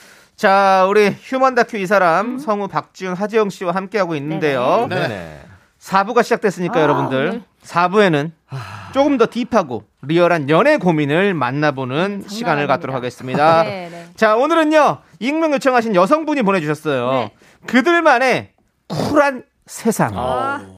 자, 우리 휴먼 다큐 이 음. 사람 성우 박지훈, 하지영 씨와 함께하고 있는데요. 네네. 네네. 4부가 시작됐으니까 아, 여러분들 오늘. 4부에는 조금 더 딥하고 리얼한 연애 고민을 만나보는 시간을 아닙니다. 갖도록 하겠습니다. (laughs) 네, 네. 자, 오늘은요. 익명 요청하신 여성분이 보내주셨어요. 네. 그들만의 쿨한 세상. 아.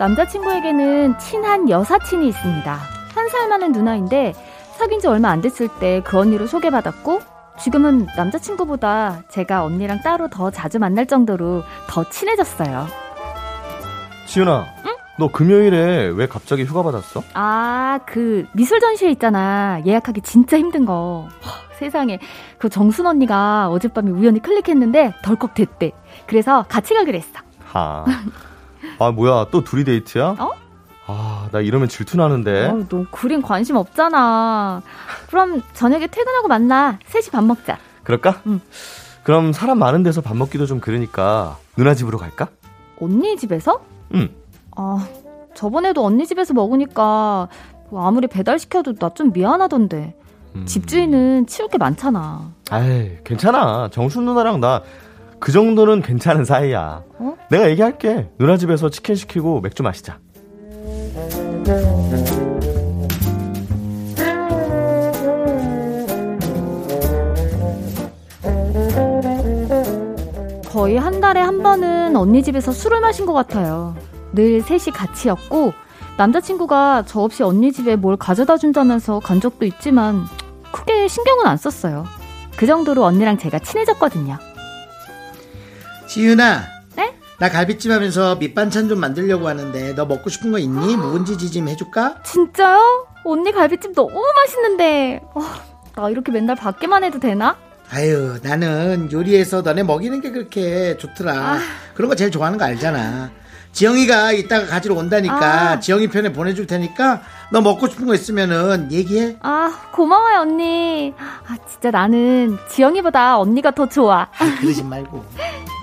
남자친구에게는 친한 여사친이 있습니다. 한 살 많은 누나인데 사귄 지 얼마 안 됐을 때 그 언니를 소개받았고 지금은 남자친구보다 제가 언니랑 따로 더 자주 만날 정도로 더 친해졌어요. 지윤아, 너 금요일에 왜 갑자기 휴가 받았어? 아, 그 미술 전시회 있잖아. 예약하기 진짜 힘든 거. 허, 세상에. 그 정순 언니가 어젯밤에 우연히 클릭했는데 덜컥 됐대. 그래서 같이 가기로 했어. 하. 아, 뭐야, 또 둘이 데이트야? 어? 아, 나 이러면 질투나는데. 어, 너 그림 관심 없잖아. 그럼 저녁에 퇴근하고 만나. 셋이 밥 먹자. 그럴까? 응. 그럼 사람 많은 데서 밥 먹기도 좀 그러니까 누나 집으로 갈까? 언니 집에서? 응. 아, 저번에도 언니 집에서 먹으니까 뭐 아무리 배달시켜도 나 좀 미안하던데. 음. 집주인은 치울 게 많잖아. 아이, 괜찮아. 정순 누나랑 나 그 정도는 괜찮은 사이야. 어? 내가 얘기할게. 누나 집에서 치킨 시키고 맥주 마시자. 거의 한 달에 한 번은 언니 집에서 술을 마신 것 같아요. 늘 셋이 같이였고, 남자친구가 저 없이 언니 집에 뭘 가져다 준다면서 간 적도 있지만, 크게 신경은 안 썼어요. 그 정도로 언니랑 제가 친해졌거든요. 지윤아 네? 나 갈비찜 하면서 밑반찬 좀 만들려고 하는데 너 먹고 싶은 거 있니? 묵은지 지짐 해줄까? 진짜요? 언니 갈비찜 너무 맛있는데, 어, 나 이렇게 맨날 받기만 해도 되나? 아유 나는 요리해서 너네 먹이는 게 그렇게 좋더라 그런 거 제일 좋아하는 거 알잖아 지영이가 이따가 가지러 온다니까 아. 지영이 편에 보내줄 테니까 너 먹고 싶은 거 있으면은 얘기해 아, 고마워요, 언니. 아, 진짜 나는 지영이보다 언니가 더 좋아. 아, 그러지 말고 (laughs)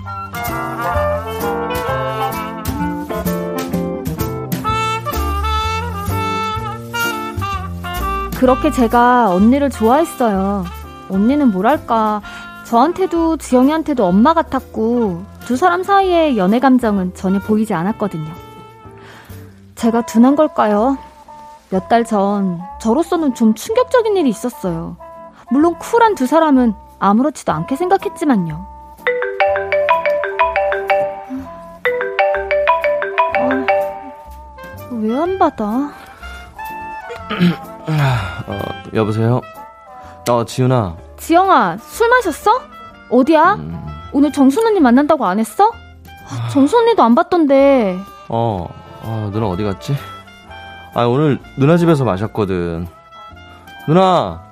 그렇게 제가 언니를 좋아했어요. 언니는 뭐랄까, 저한테도 지영이한테도 엄마 같았고, 두 사람 사이의 연애 감정은 전혀 보이지 않았거든요. 제가 둔한 걸까요? 몇 달 전, 저로서는 좀 충격적인 일이 있었어요. 물론 쿨한 두 사람은 아무렇지도 않게 생각했지만요. 왜 안 받아? (clears throat) 어, 여보세요? 어, 지윤아. 지영아, 술 마셨어? 어디야? 음, 오늘 정순 언니 만난다고 안 했어? 아, 정순 언니도 안 봤던데. 어, 어, 누나 어디 갔지? 아, 오늘 누나 집에서 마셨거든. 누나!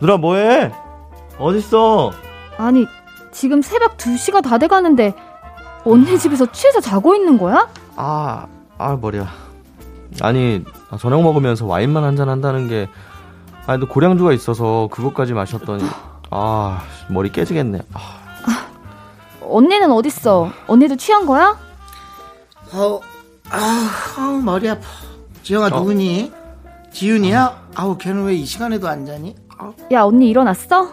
누나 뭐해? 어딨어? 아니, 지금 새벽 2시가 다 돼가는데 언니 집에서 취해서 자고 있는 거야? 아, 아, 머리야. 아니, 아, 저녁 먹으면서 와인만 한잔 한다는 게, 아니, 또 고량주가 있어서 그것까지 마셨더니, 아, 머리 깨지겠네. 아, 언니는 어딨어? 언니도 취한 거야? 어, 아, 아우, 머리 아파 지영아 어? 누구니? 지윤이야? 아우 걔는 왜 이 시간에도 안 자니? 아우. 야, 언니 일어났어?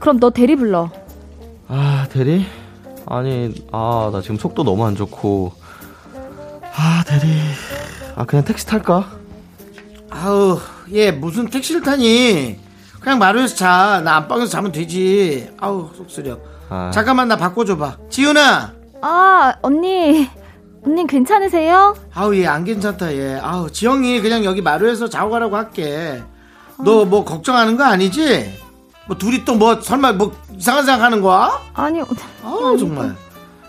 그럼 너 대리 불러. 아, 대리? 아니, 아, 나 지금 속도 너무 안 좋고. 아, 대리. 아, 그냥 택시 탈까? 아우 얘 무슨 택시를 타니? 그냥 마루에서 자. 나 안방에서 자면 되지. 아우 속 쓰려. 아. 잠깐만 나 바꿔줘봐. 지윤아. 아, 언니. 언니 괜찮으세요? 아우 얘 안 괜찮다 얘. 아우 지영이 그냥 여기 마루에서 자고 가라고 할게. 너 뭐 걱정하는 거 아니지? 뭐 둘이 또 뭐 설마 뭐 이상한 생각하는 거야? 아니, 아우 정말.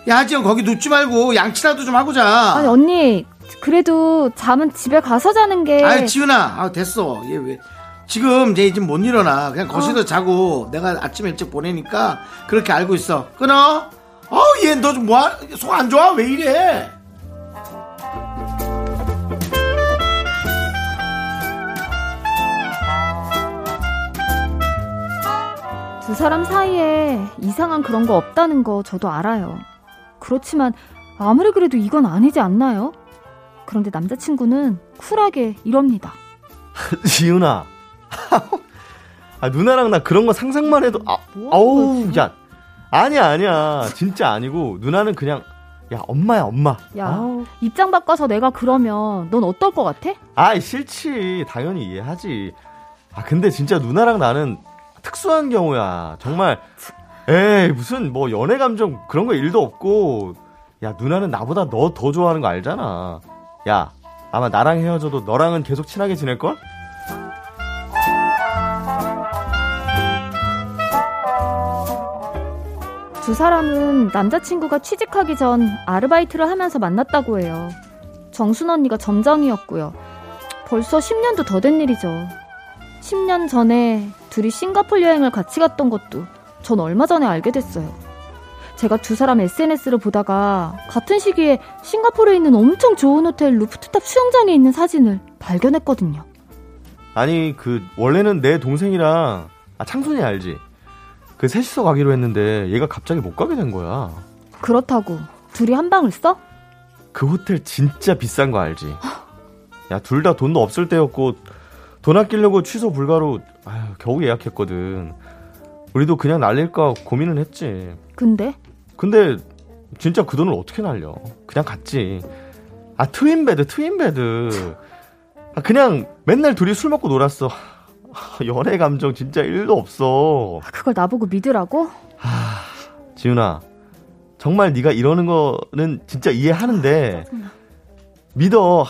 야 지영 거기 눕지 말고 양치라도 좀 하고 자. 아니 언니. 그래도 잠은 집에 가서 자는 게. 아이 지은아. 아 됐어. 얘 왜 지금 이제 이제 못 일어나. 그냥 거실에서 자고 내가 아침 일찍 보내니까 그렇게 알고 있어. 끊어? 어우 얘너 좀 뭐야 속안 좋아? 왜 이래? 두 사람 사이에 이상한 그런 거 없다는 거 저도 알아요. 그렇지만 아무리 그래도 이건 아니지 않나요? 그런데 남자친구는 쿨하게 이럽니다. (laughs) 지윤아. (laughs) 아, 누나랑 나 그런 거 상상만 해도, 아, 뭐 아우, 야. 아니야, 아니야. 진짜 아니고, 누나는 그냥, 야, 엄마야, 엄마. 야, 아우. 입장 바꿔서 내가 그러면 넌 어떨 것 같아? 아이, 싫지. 당연히 이해하지. 아, 근데 진짜 누나랑 나는 특수한 경우야. 정말, 에이, 무슨, 뭐, 연애 감정 그런 거 일도 없고, 야, 누나는 나보다 너 더 좋아하는 거 알잖아. 야, 아마 나랑 헤어져도 너랑은 계속 친하게 지낼걸? 두 사람은 남자친구가 취직하기 전 아르바이트를 하면서 만났다고 해요. 정순 언니가 점장이었고요. 벌써 10년도 더 된 일이죠. 10년 전에 둘이 싱가폴 여행을 같이 갔던 것도 전 얼마 전에 알게 됐어요. 제가 두 사람 SNS를 보다가 같은 시기에 싱가포르에 있는 엄청 좋은 호텔 루프트탑 수영장에 있는 사진을 발견했거든요. 아니 그 원래는 내 동생이랑 아 창순이 알지? 그 셋이서 가기로 했는데 얘가 갑자기 못 가게 된 거야. 그렇다고 둘이 한 방을 써? 그 호텔 진짜 비싼 거 알지? 야 둘 다 돈도 없을 때였고 돈 아끼려고 취소 불가로 아휴, 겨우 예약했거든. 우리도 그냥 날릴까 고민은 했지. 근데 근데 진짜 그 돈을 어떻게 날려? 그냥 갔지. 아 트윈 베드 트윈 베드. 아, 그냥 맨날 둘이 술 먹고 놀았어. (laughs) 연애 감정 진짜 1도 없어. 그걸 나보고 믿으라고? 지훈아, 정말 네가 이러는 거는 진짜 이해하는데 믿어.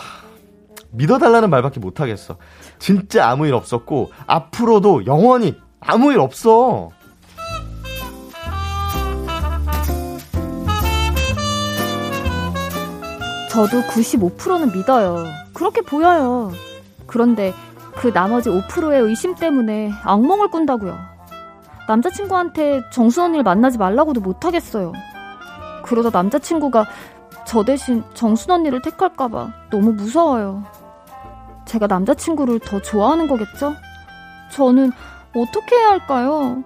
믿어달라는 말밖에 못하겠어. 진짜 아무 일 없었고 앞으로도 영원히 아무 일 없어. 저도 95%는 믿어요. 그렇게 보여요. 그런데 그 나머지 5%의 의심 때문에 악몽을 꾼다고요. 남자친구한테 정수 언니를 만나지 말라고도 못하겠어요. 그러다 남자친구가 저 대신 정순 언니를 택할까봐 너무 무서워요. 제가 남자친구를 더 좋아하는 거겠죠? 저는 어떻게 해야 할까요?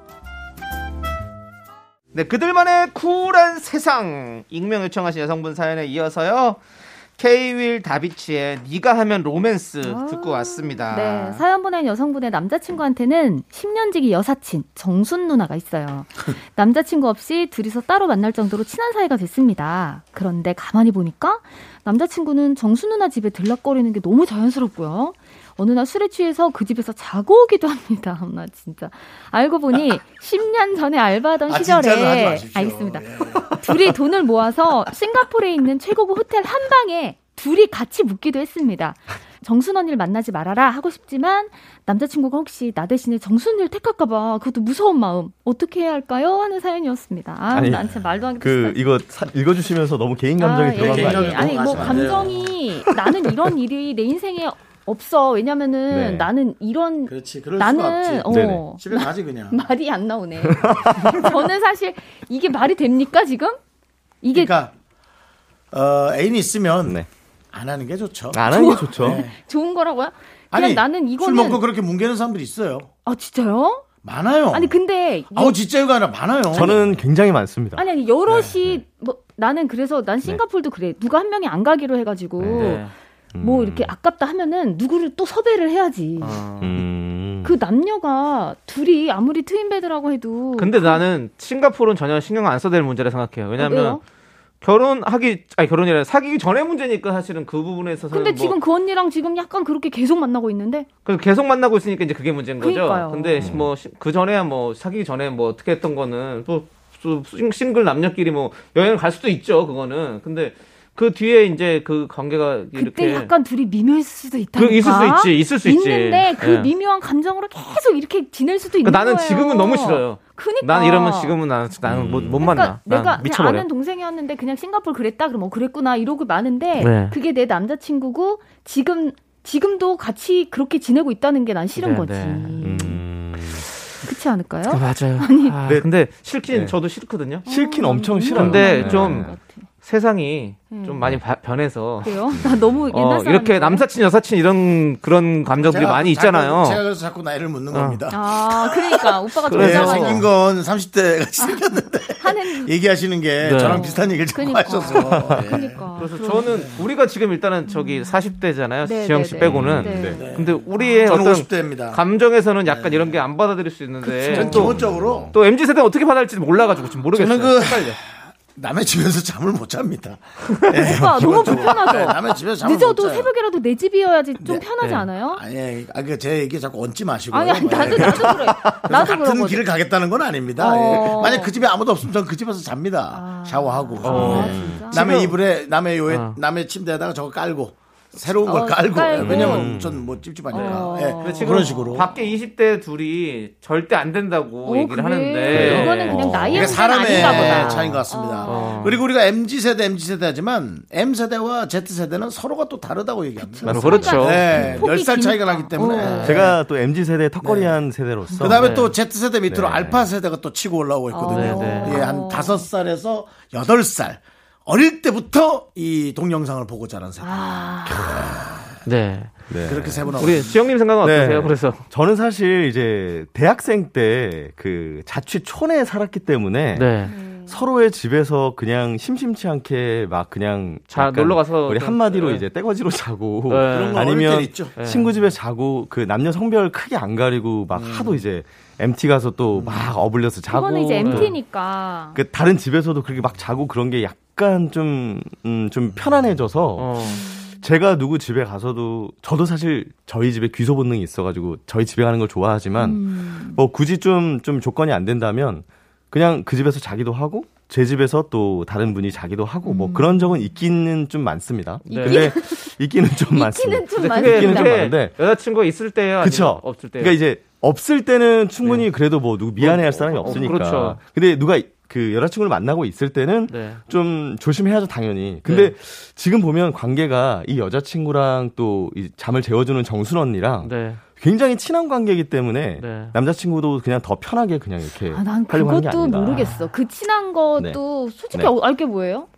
네, 그들만의 쿨한 세상. 익명 요청하신 여성분 사연에 이어서요. 케이윌 다비치의 네가 하면 로맨스 아, 듣고 왔습니다. 네, 사연 보낸 여성분의 남자친구한테는 10년지기 여사친 정순 누나가 있어요. (laughs) 남자친구 없이 둘이서 따로 만날 정도로 친한 사이가 됐습니다. 그런데 가만히 보니까 남자친구는 정순 누나 집에 들락거리는 게 너무 자연스럽고요. 어느 날 술에 취해서 그 집에서 자고 오기도 합니다. (laughs) 나 진짜 알고 보니 10년 전에 알바하던 아, 시절에. 알겠습니다. 예. 둘이 돈을 모아서 싱가포르에 있는 최고급 호텔 한 방에 둘이 같이 묵기도 했습니다. 정순 언니를 만나지 말아라 하고 싶지만 남자친구가 혹시 나 대신에 정순 언니를 택할까봐 그것도 무서운 마음 어떻게 해야 할까요? 하는 사연이었습니다. 아, 아니, 난 진짜 말도 안 그. 이거 사- 읽어주시면서 너무 개인 감정이 아, 들어간 예, 거 개인 아니에요? 감정 아니 뭐. 감정이 나는 이런 일이 내 인생에 없어. 왜냐면은 네. 나는 이런 그렇지 그럴 수가 나는. 어 집에 가지 그냥 (laughs) 말이 안 나오네. (laughs) 저는 사실 이게 말이 됩니까 지금? 이게 그러니까 어, 애인이 있으면 네. 안 하는 게 좋죠 안 하는 게 좋죠. 네. (laughs) 좋은 거라고요? 아니 나는 술 이거는 먹고 그렇게 뭉개는 사람들이 있어요 아 진짜요? 많아요 아니 근데 아우 진짜 이거 아니라 많아요 저는 굉장히 많습니다. 아니 아니 여럿이 뭐 나는 그래서 난 싱가폴도 그래 누가 한 명이 안 가기로 해가지고 네. 뭐 이렇게 아깝다 하면은 누구를 또 섭외를 해야지. 어. 음. 그 남녀가 둘이 아무리 트윈 베드라고 해도 근데 나는 싱가포르는 전혀 신경 안 써도 될 문제라 생각해요. 왜냐면 왜요? 결혼하기 아니 결혼이 아니라 사귀기 전에 문제니까 사실은 그 부분에 있어서는 근데 뭐 지금 그 언니랑 지금 약간 그렇게 계속 만나고 있는데 그 계속 만나고 있으니까 이제 그게 문제인 거죠. 그러니까요. 근데 뭐 그 전에야 뭐 사귀기 전에 뭐 어떻게 했던 거는 또, 또 싱- 싱글 남녀끼리 뭐 여행을 갈 수도 있죠. 그거는. 근데 그 뒤에 이제 그 관계가 그때 이렇게 약간 둘이 미묘했을 수도 있다. 그 있을 수 있지, 있을 수 있지. 있는데 그 예. 미묘한 감정으로 계속 이렇게 지낼 수도 있는 그러니까 나는 거예요. 지금은 너무 싫어요. 그니까. 난 이러면 지금은 나는 나는 못, 못 만나. 그러니까 내가 난 그냥 미쳐버려. 아는 동생이었는데 그냥 싱가포르 그랬다 그러면 어, 그랬구나 이러고 마는데 네. 그게 내 남자친구고 지금 지금도 같이 그렇게 지내고 있다는 게 난 싫은 네, 거지. 네. 음. 그렇지 않을까요? 아, 맞아요. 아, 네. 근데 싫긴 네. 저도 싫거든요. 싫긴 엄청 싫어요. 근데 네. 좀 세상이 음. 좀 많이 바- 변해서 그래요? 나 너무 옛날 어, 이렇게 남사친 여사친 이런 그런 감정들이 많이 있잖아요. 자꾸- 제가 그래서 자꾸 나이를 묻는 어. 겁니다. 아 그러니까 오빠가 좀 그래서- 네, 이상하다. 생긴 건 30대 같이 생겼는데 하는 (laughs) 얘기하시는 게 네. 저랑 비슷한 얘기를 자꾸 그러니까. 하셔서 예. 그러니까 그래서 그런- 저는 우리가 지금 일단은 저기 40대잖아요. 네, 지영 네, 씨 네. 빼고는. 네. 네. 근데 우리의 저는 어떤 50대입니다. 감정에서는 약간 이런 게 안 받아들일 수 있는데 전 또, 기본적으로 또 MZ 세대 는 어떻게 받아들일지 몰라가지고 지금 모르겠어요. 저는 그- 헷갈려. 남의 집에서 잠을 못 잡니다. (laughs) 오빠 너무 불편하죠. 네, 남의 집에서 잠을 늦어도 못 자요. 새벽이라도 내 집이어야지 좀 네, 편하지 네. 않아요? 아니, 아, 그제 얘기 자꾸 얹지 마시고요. 아니, 아니 뭐, 나도 예. 나도 그래. 나도 같은. 길을 가겠다는 건 아닙니다. 어. 예. 만약 그 집에 아무도 없으면 전 그 집에서 잡니다. 샤워하고. 어. 예. 진짜? 남의 이불에 남의 요에 어. 남의 침대에다가 저거 깔고 새로운 걸 어, 깔고, 깔고. 예. 왜냐면 전 뭐 찝찝하니까 어. 예. 근데 지금 그런 식으로 밖에 20대 둘이 절대 안 된다고 어, 얘기를 그래. 하는데 이거는 그냥 어. 나이의 사람의 아닌가. 차이인 것 같습니다. 어. 그리고 우리가 MZ 세대, MZ 세대지만 M 세대와 Z 세대는 서로가 또 다르다고 얘기합니다. 뭐 그렇죠. 네, 폭이 10살 차이가 기니까. 나기 때문에. 어. 제가 또 MZ 세대 턱걸이한 세대로서 그 다음에 네. 또 Z세대 밑으로 네. 알파 세대가 또 치고 올라오고 있거든요. 어. 네, 네. 예, 한 다섯 살에서 여덟 살 어릴 때부터 이 동영상을 보고 자란 세대. 아, 네. 네. 그렇게 세분하고. 우리 지영님 생각은 네. 어떠세요? 그래서 저는 사실 이제 대학생 때 그 자취촌에 살았기 때문에 네. 서로의 집에서 그냥 심심치 않게 막 그냥 자, 놀러 가서 우리 좀- 한마디로 네. 이제 떼거지로 자고 네. 그런 거 어릴 아니면. 네. 친구 집에 자고 그 남녀 성별 크게 안 가리고 막 음. 하도 이제 MT 가서 또 막 어울려서 자고 그거는 이제 또 MT니까. 그 다른 집에서도 그렇게 막 자고 그런 게 약 간 좀, 음, 좀 편안해져서 어. 제가 누구 집에 가서도 저도 사실 저희 집에 귀소 본능이 있어가지고 저희 집에 가는 걸 좋아하지만 음. 뭐 굳이 좀, 좀 조건이 안 된다면 그냥 그 집에서 자기도 하고 제 집에서 또 다른 분이 자기도 하고 음. 뭐 그런 적은 있기는 좀 많습니다. 네. 근데 있기는 좀 많습니다. 있기는 좀 그게, 있기는 좀 많은데. 여자친구가 있을 때예요? 그쵸. 없을 때예요? 그러니까 이제 없을 때는 충분히 그래도 뭐 누구 미안해할 사람이 어, 없으니까. 그렇죠. 근데 누가 그 여자친구를 만나고 있을 때는 네. 좀 조심해야죠 당연히. 근데 네. 지금 보면 관계가 이 여자친구랑 또 이 잠을 재워주는 정순 언니랑 네. 굉장히 친한 관계이기 때문에 네. 남자친구도 그냥 더 편하게 그냥 이렇게 아, 난 그것도. 모르겠어. 그 친한 것도 솔직히 네. 어- 알게 뭐예요?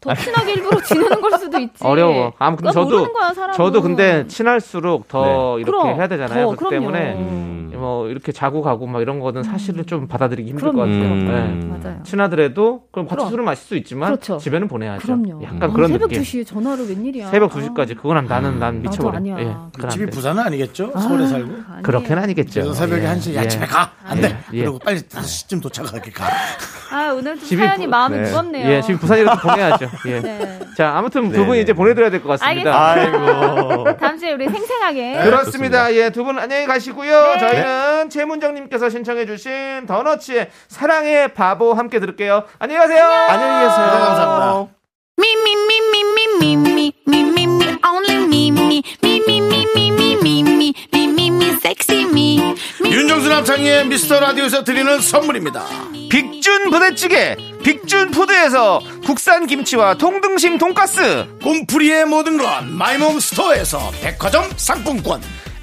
더 친하게 일부러 (laughs) 지내는 걸 수도 있지. 어려워. 아, 그건 저도 모르는 거야. 저도 근데 친할수록 더 이렇게 그럼, 해야 되잖아요. 더, 그렇기 그럼요. 때문에 음. 뭐 이렇게 자고 가고 막 이런 거는 사실은 좀 받아들이기 힘들 그럼요. 것 같아요. 음. 네. 맞아요. 친하더라도 그럼 같이 그럼. 술을 마실 수 있지만 그렇죠. 집에는 보내야죠. 그럼요. 약간 아, 그런 새벽 느낌. 2시에 전화를 웬일이야. 새벽 2시까지 그건 나는 난 미쳐버려. 아니야. 예, 그안 집이 돼. 부산은 아니겠죠? 서울에 살고. 아니에요. 그렇게는 아니겠죠. 그래서 새벽에 예, 한 1시, 야, 예. 집에 가! 안 돼! 예. 그리고 빨리 5시쯤 도착하게 가. 아, 오늘 좀 집이 사연이 부- 마음이 네. 무겁네요. 예, 지금 부산이라도 보내야죠. 예. 네. 자, 아무튼 두 네. 분이 이제 보내 드려야 될 것 같습니다. 아이고. (laughs) 다음 주에 우리 생생하게. 그렇습니다. 예, 두 분 안녕히 가시고요. 저희는 오늘은 최문정님께서 신청해주신 더너츠의 사랑의 바보 함께 들을게요. 안녕히 가세요. 안녕히 계세요. 네, 감사합니다. 윤정수 남창희의 미스터 라디오에서 드리는 선물입니다. 빅준 부대찌개, 빅준 푸드에서 국산 김치와 통등심 돈가스, 곰풀이의 모든 것 마이몸 스토어에서 백화점 상품권.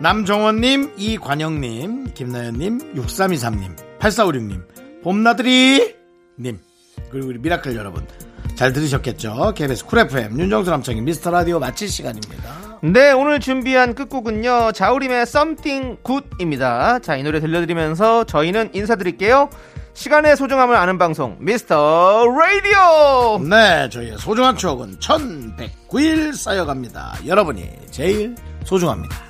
남정원님, 이관영님, 김나연님, 6323님, 8456님, 봄나들이님, 그리고 우리 미라클 여러분. 잘 들으셨겠죠? KBS 쿨 FM, 윤정수 남창희 미스터 라디오 마칠 시간입니다. 네, 오늘 준비한 끝곡은요. 자우림의 Something Good입니다. 자, 이 노래 들려드리면서 저희는 인사드릴게요. 시간의 소중함을 아는 방송, 미스터 라디오! 네, 저희의 소중한 추억은 1109일 쌓여갑니다. 여러분이 제일 소중합니다.